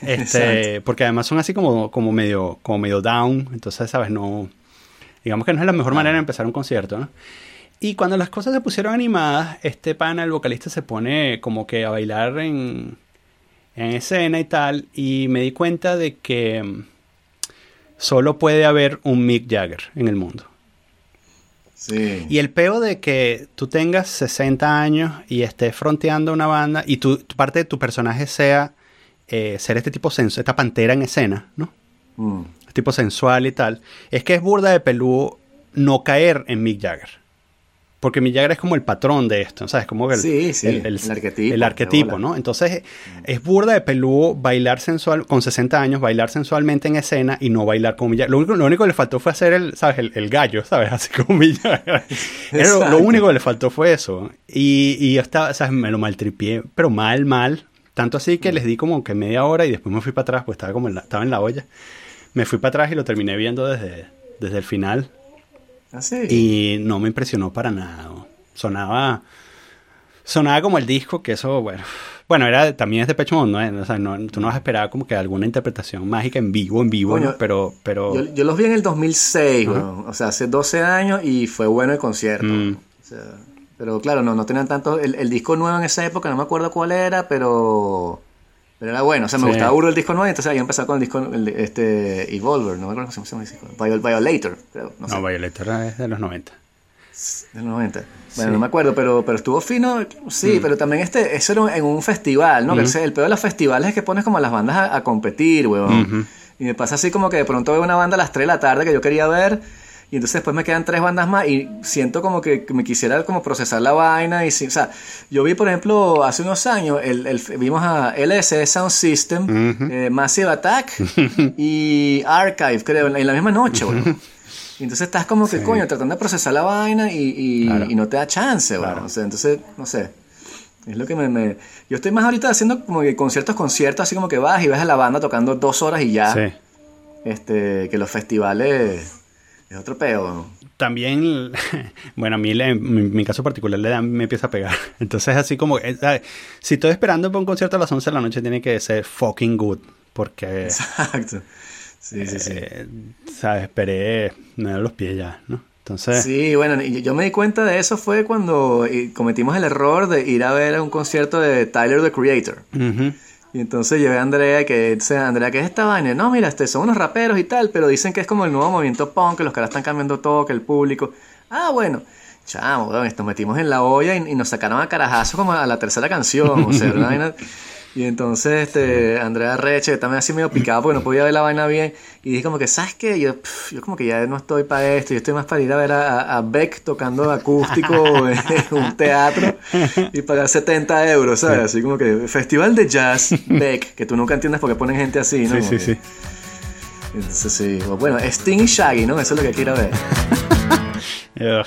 Este, Exacto. porque además son así como, como medio, como medio down. Entonces, ¿sabes? No. Digamos que no es la mejor manera de empezar un concierto, ¿no? Y cuando las cosas se pusieron animadas, este pana, el vocalista, se pone como que a bailar en, en escena y tal. Y me di cuenta de que mm, solo puede haber un Mick Jagger en el mundo. Sí. Y el peo de que tú tengas 60 años y estés fronteando una banda y tu, tu parte de tu personaje sea eh, ser este tipo sensual, esta pantera en escena, ¿no? Mm. Tipo sensual y tal. Es que es burda de peludo no caer en Mick Jagger. Porque Mick Jagger es como el patrón de esto, ¿sabes? Como el, Sí, sí, el, el arquetipo, el arquetipo, ¿no? Entonces es burda de peludo bailar sensual, con 60 años, bailar sensualmente en escena y no bailar como Mick Jagger. Lo único, lo único que le faltó fue hacer el, ¿sabes? El, el gallo, ¿sabes? [laughs] Así como Mick Jagger. Era lo, único que le faltó fue eso. Y, y yo estaba, ¿sabes? Me lo maltripié, pero mal, mal. Tanto así que les di como que media hora y después me fui para atrás, pues estaba como en la, estaba en la olla. Me fui para atrás y lo terminé viendo desde, desde el final. Ah, sí. Y no me impresionó para nada. Sonaba. Sonaba como el disco, que eso, bueno. Bueno, era, también es de Pecho Mode, ¿no? O sea, no, tú no vas a esperar como que alguna interpretación mágica en vivo, en vivo. Pero, pero. Yo, yo los vi en el 2006, weón. o sea, hace 12 años y fue bueno el concierto. Mm. O sea, pero claro, no, no tenían tanto. El, el disco nuevo en esa época, no me acuerdo cuál era, pero. Pero era bueno, o sea, me Sí. gustaba burro el disco nuevo, entonces había empezado con el disco, el de- este, Evolver, no me acuerdo cómo se llama ese disco. Viol- Violator, creo, no sé, no, Violeta es de los 90. del 90. Bueno, Sí. no me acuerdo, pero, pero estuvo fino, sí, pero también este, eso era en un festival, ¿no? Que ese- el peor de los festivales es que pones como a las bandas a, a competir, weón. Y me pasa así como que de pronto veo una banda a las 3 de la tarde que yo quería ver. Y entonces después me quedan tres bandas más y siento como que, me quisiera como procesar la vaina. Y sí, o sea, yo vi, por ejemplo, hace unos años, el, el- vimos a LS Sound System, eh, Massive Attack [laughs] y Archive, creo, en la, misma noche. Y entonces estás como que, Sí. coño, tratando de procesar la vaina y, y- Claro. y no te da chance. Claro. O sea, entonces, no sé. Es lo que me, me- Yo estoy más ahorita haciendo como que conciertos, conciertos, así como que vas y ves a la banda tocando dos horas y ya. Sí. Este, que los festivales es otro peo. ¿no? También, [laughs] bueno, a mí le- mi, mi caso particular le da, me empieza a pegar. [laughs] Entonces, así como, eh, ¿sabes? si estoy esperando para un concierto a las 11 de la noche, tiene que ser fucking good. Porque, [laughs] Exacto. Sí, sí, sí. eh, ¿sabes? Esperé, me da los pies ya, ¿no? Entonces, Sí, bueno, y yo me di cuenta de eso fue cuando eh, cometimos el error de ir a ver un concierto de Tyler the Creator. ujú, Y entonces llevé a Andrea, que dice, Andrea, ¿qué es esta vaina? No, mira, este, son unos raperos y tal, pero dicen que es como el nuevo movimiento punk, que los caras están cambiando todo, que el público. Ah, bueno. Chamo, esto metimos en la olla y, nos sacaron a carajazos como a la tercera canción, o sea, [laughs] Y entonces, este, Andrea Reche, también así medio picado porque no podía ver la vaina bien. Y dije como que, ¿sabes qué? Yo, pf, yo como que ya no estoy para esto, yo estoy más para ir a ver a, Beck tocando acústico [laughs] en un teatro y pagar 70 euros, ¿sabes? Así como que Festival de Jazz Beck, que tú nunca entiendes por qué ponen gente así, ¿no? sí, Como sí, que- sí. Entonces sí, bueno, Sting y Shaggy, ¿no? Eso es lo que quiero ver. [laughs] Ugh.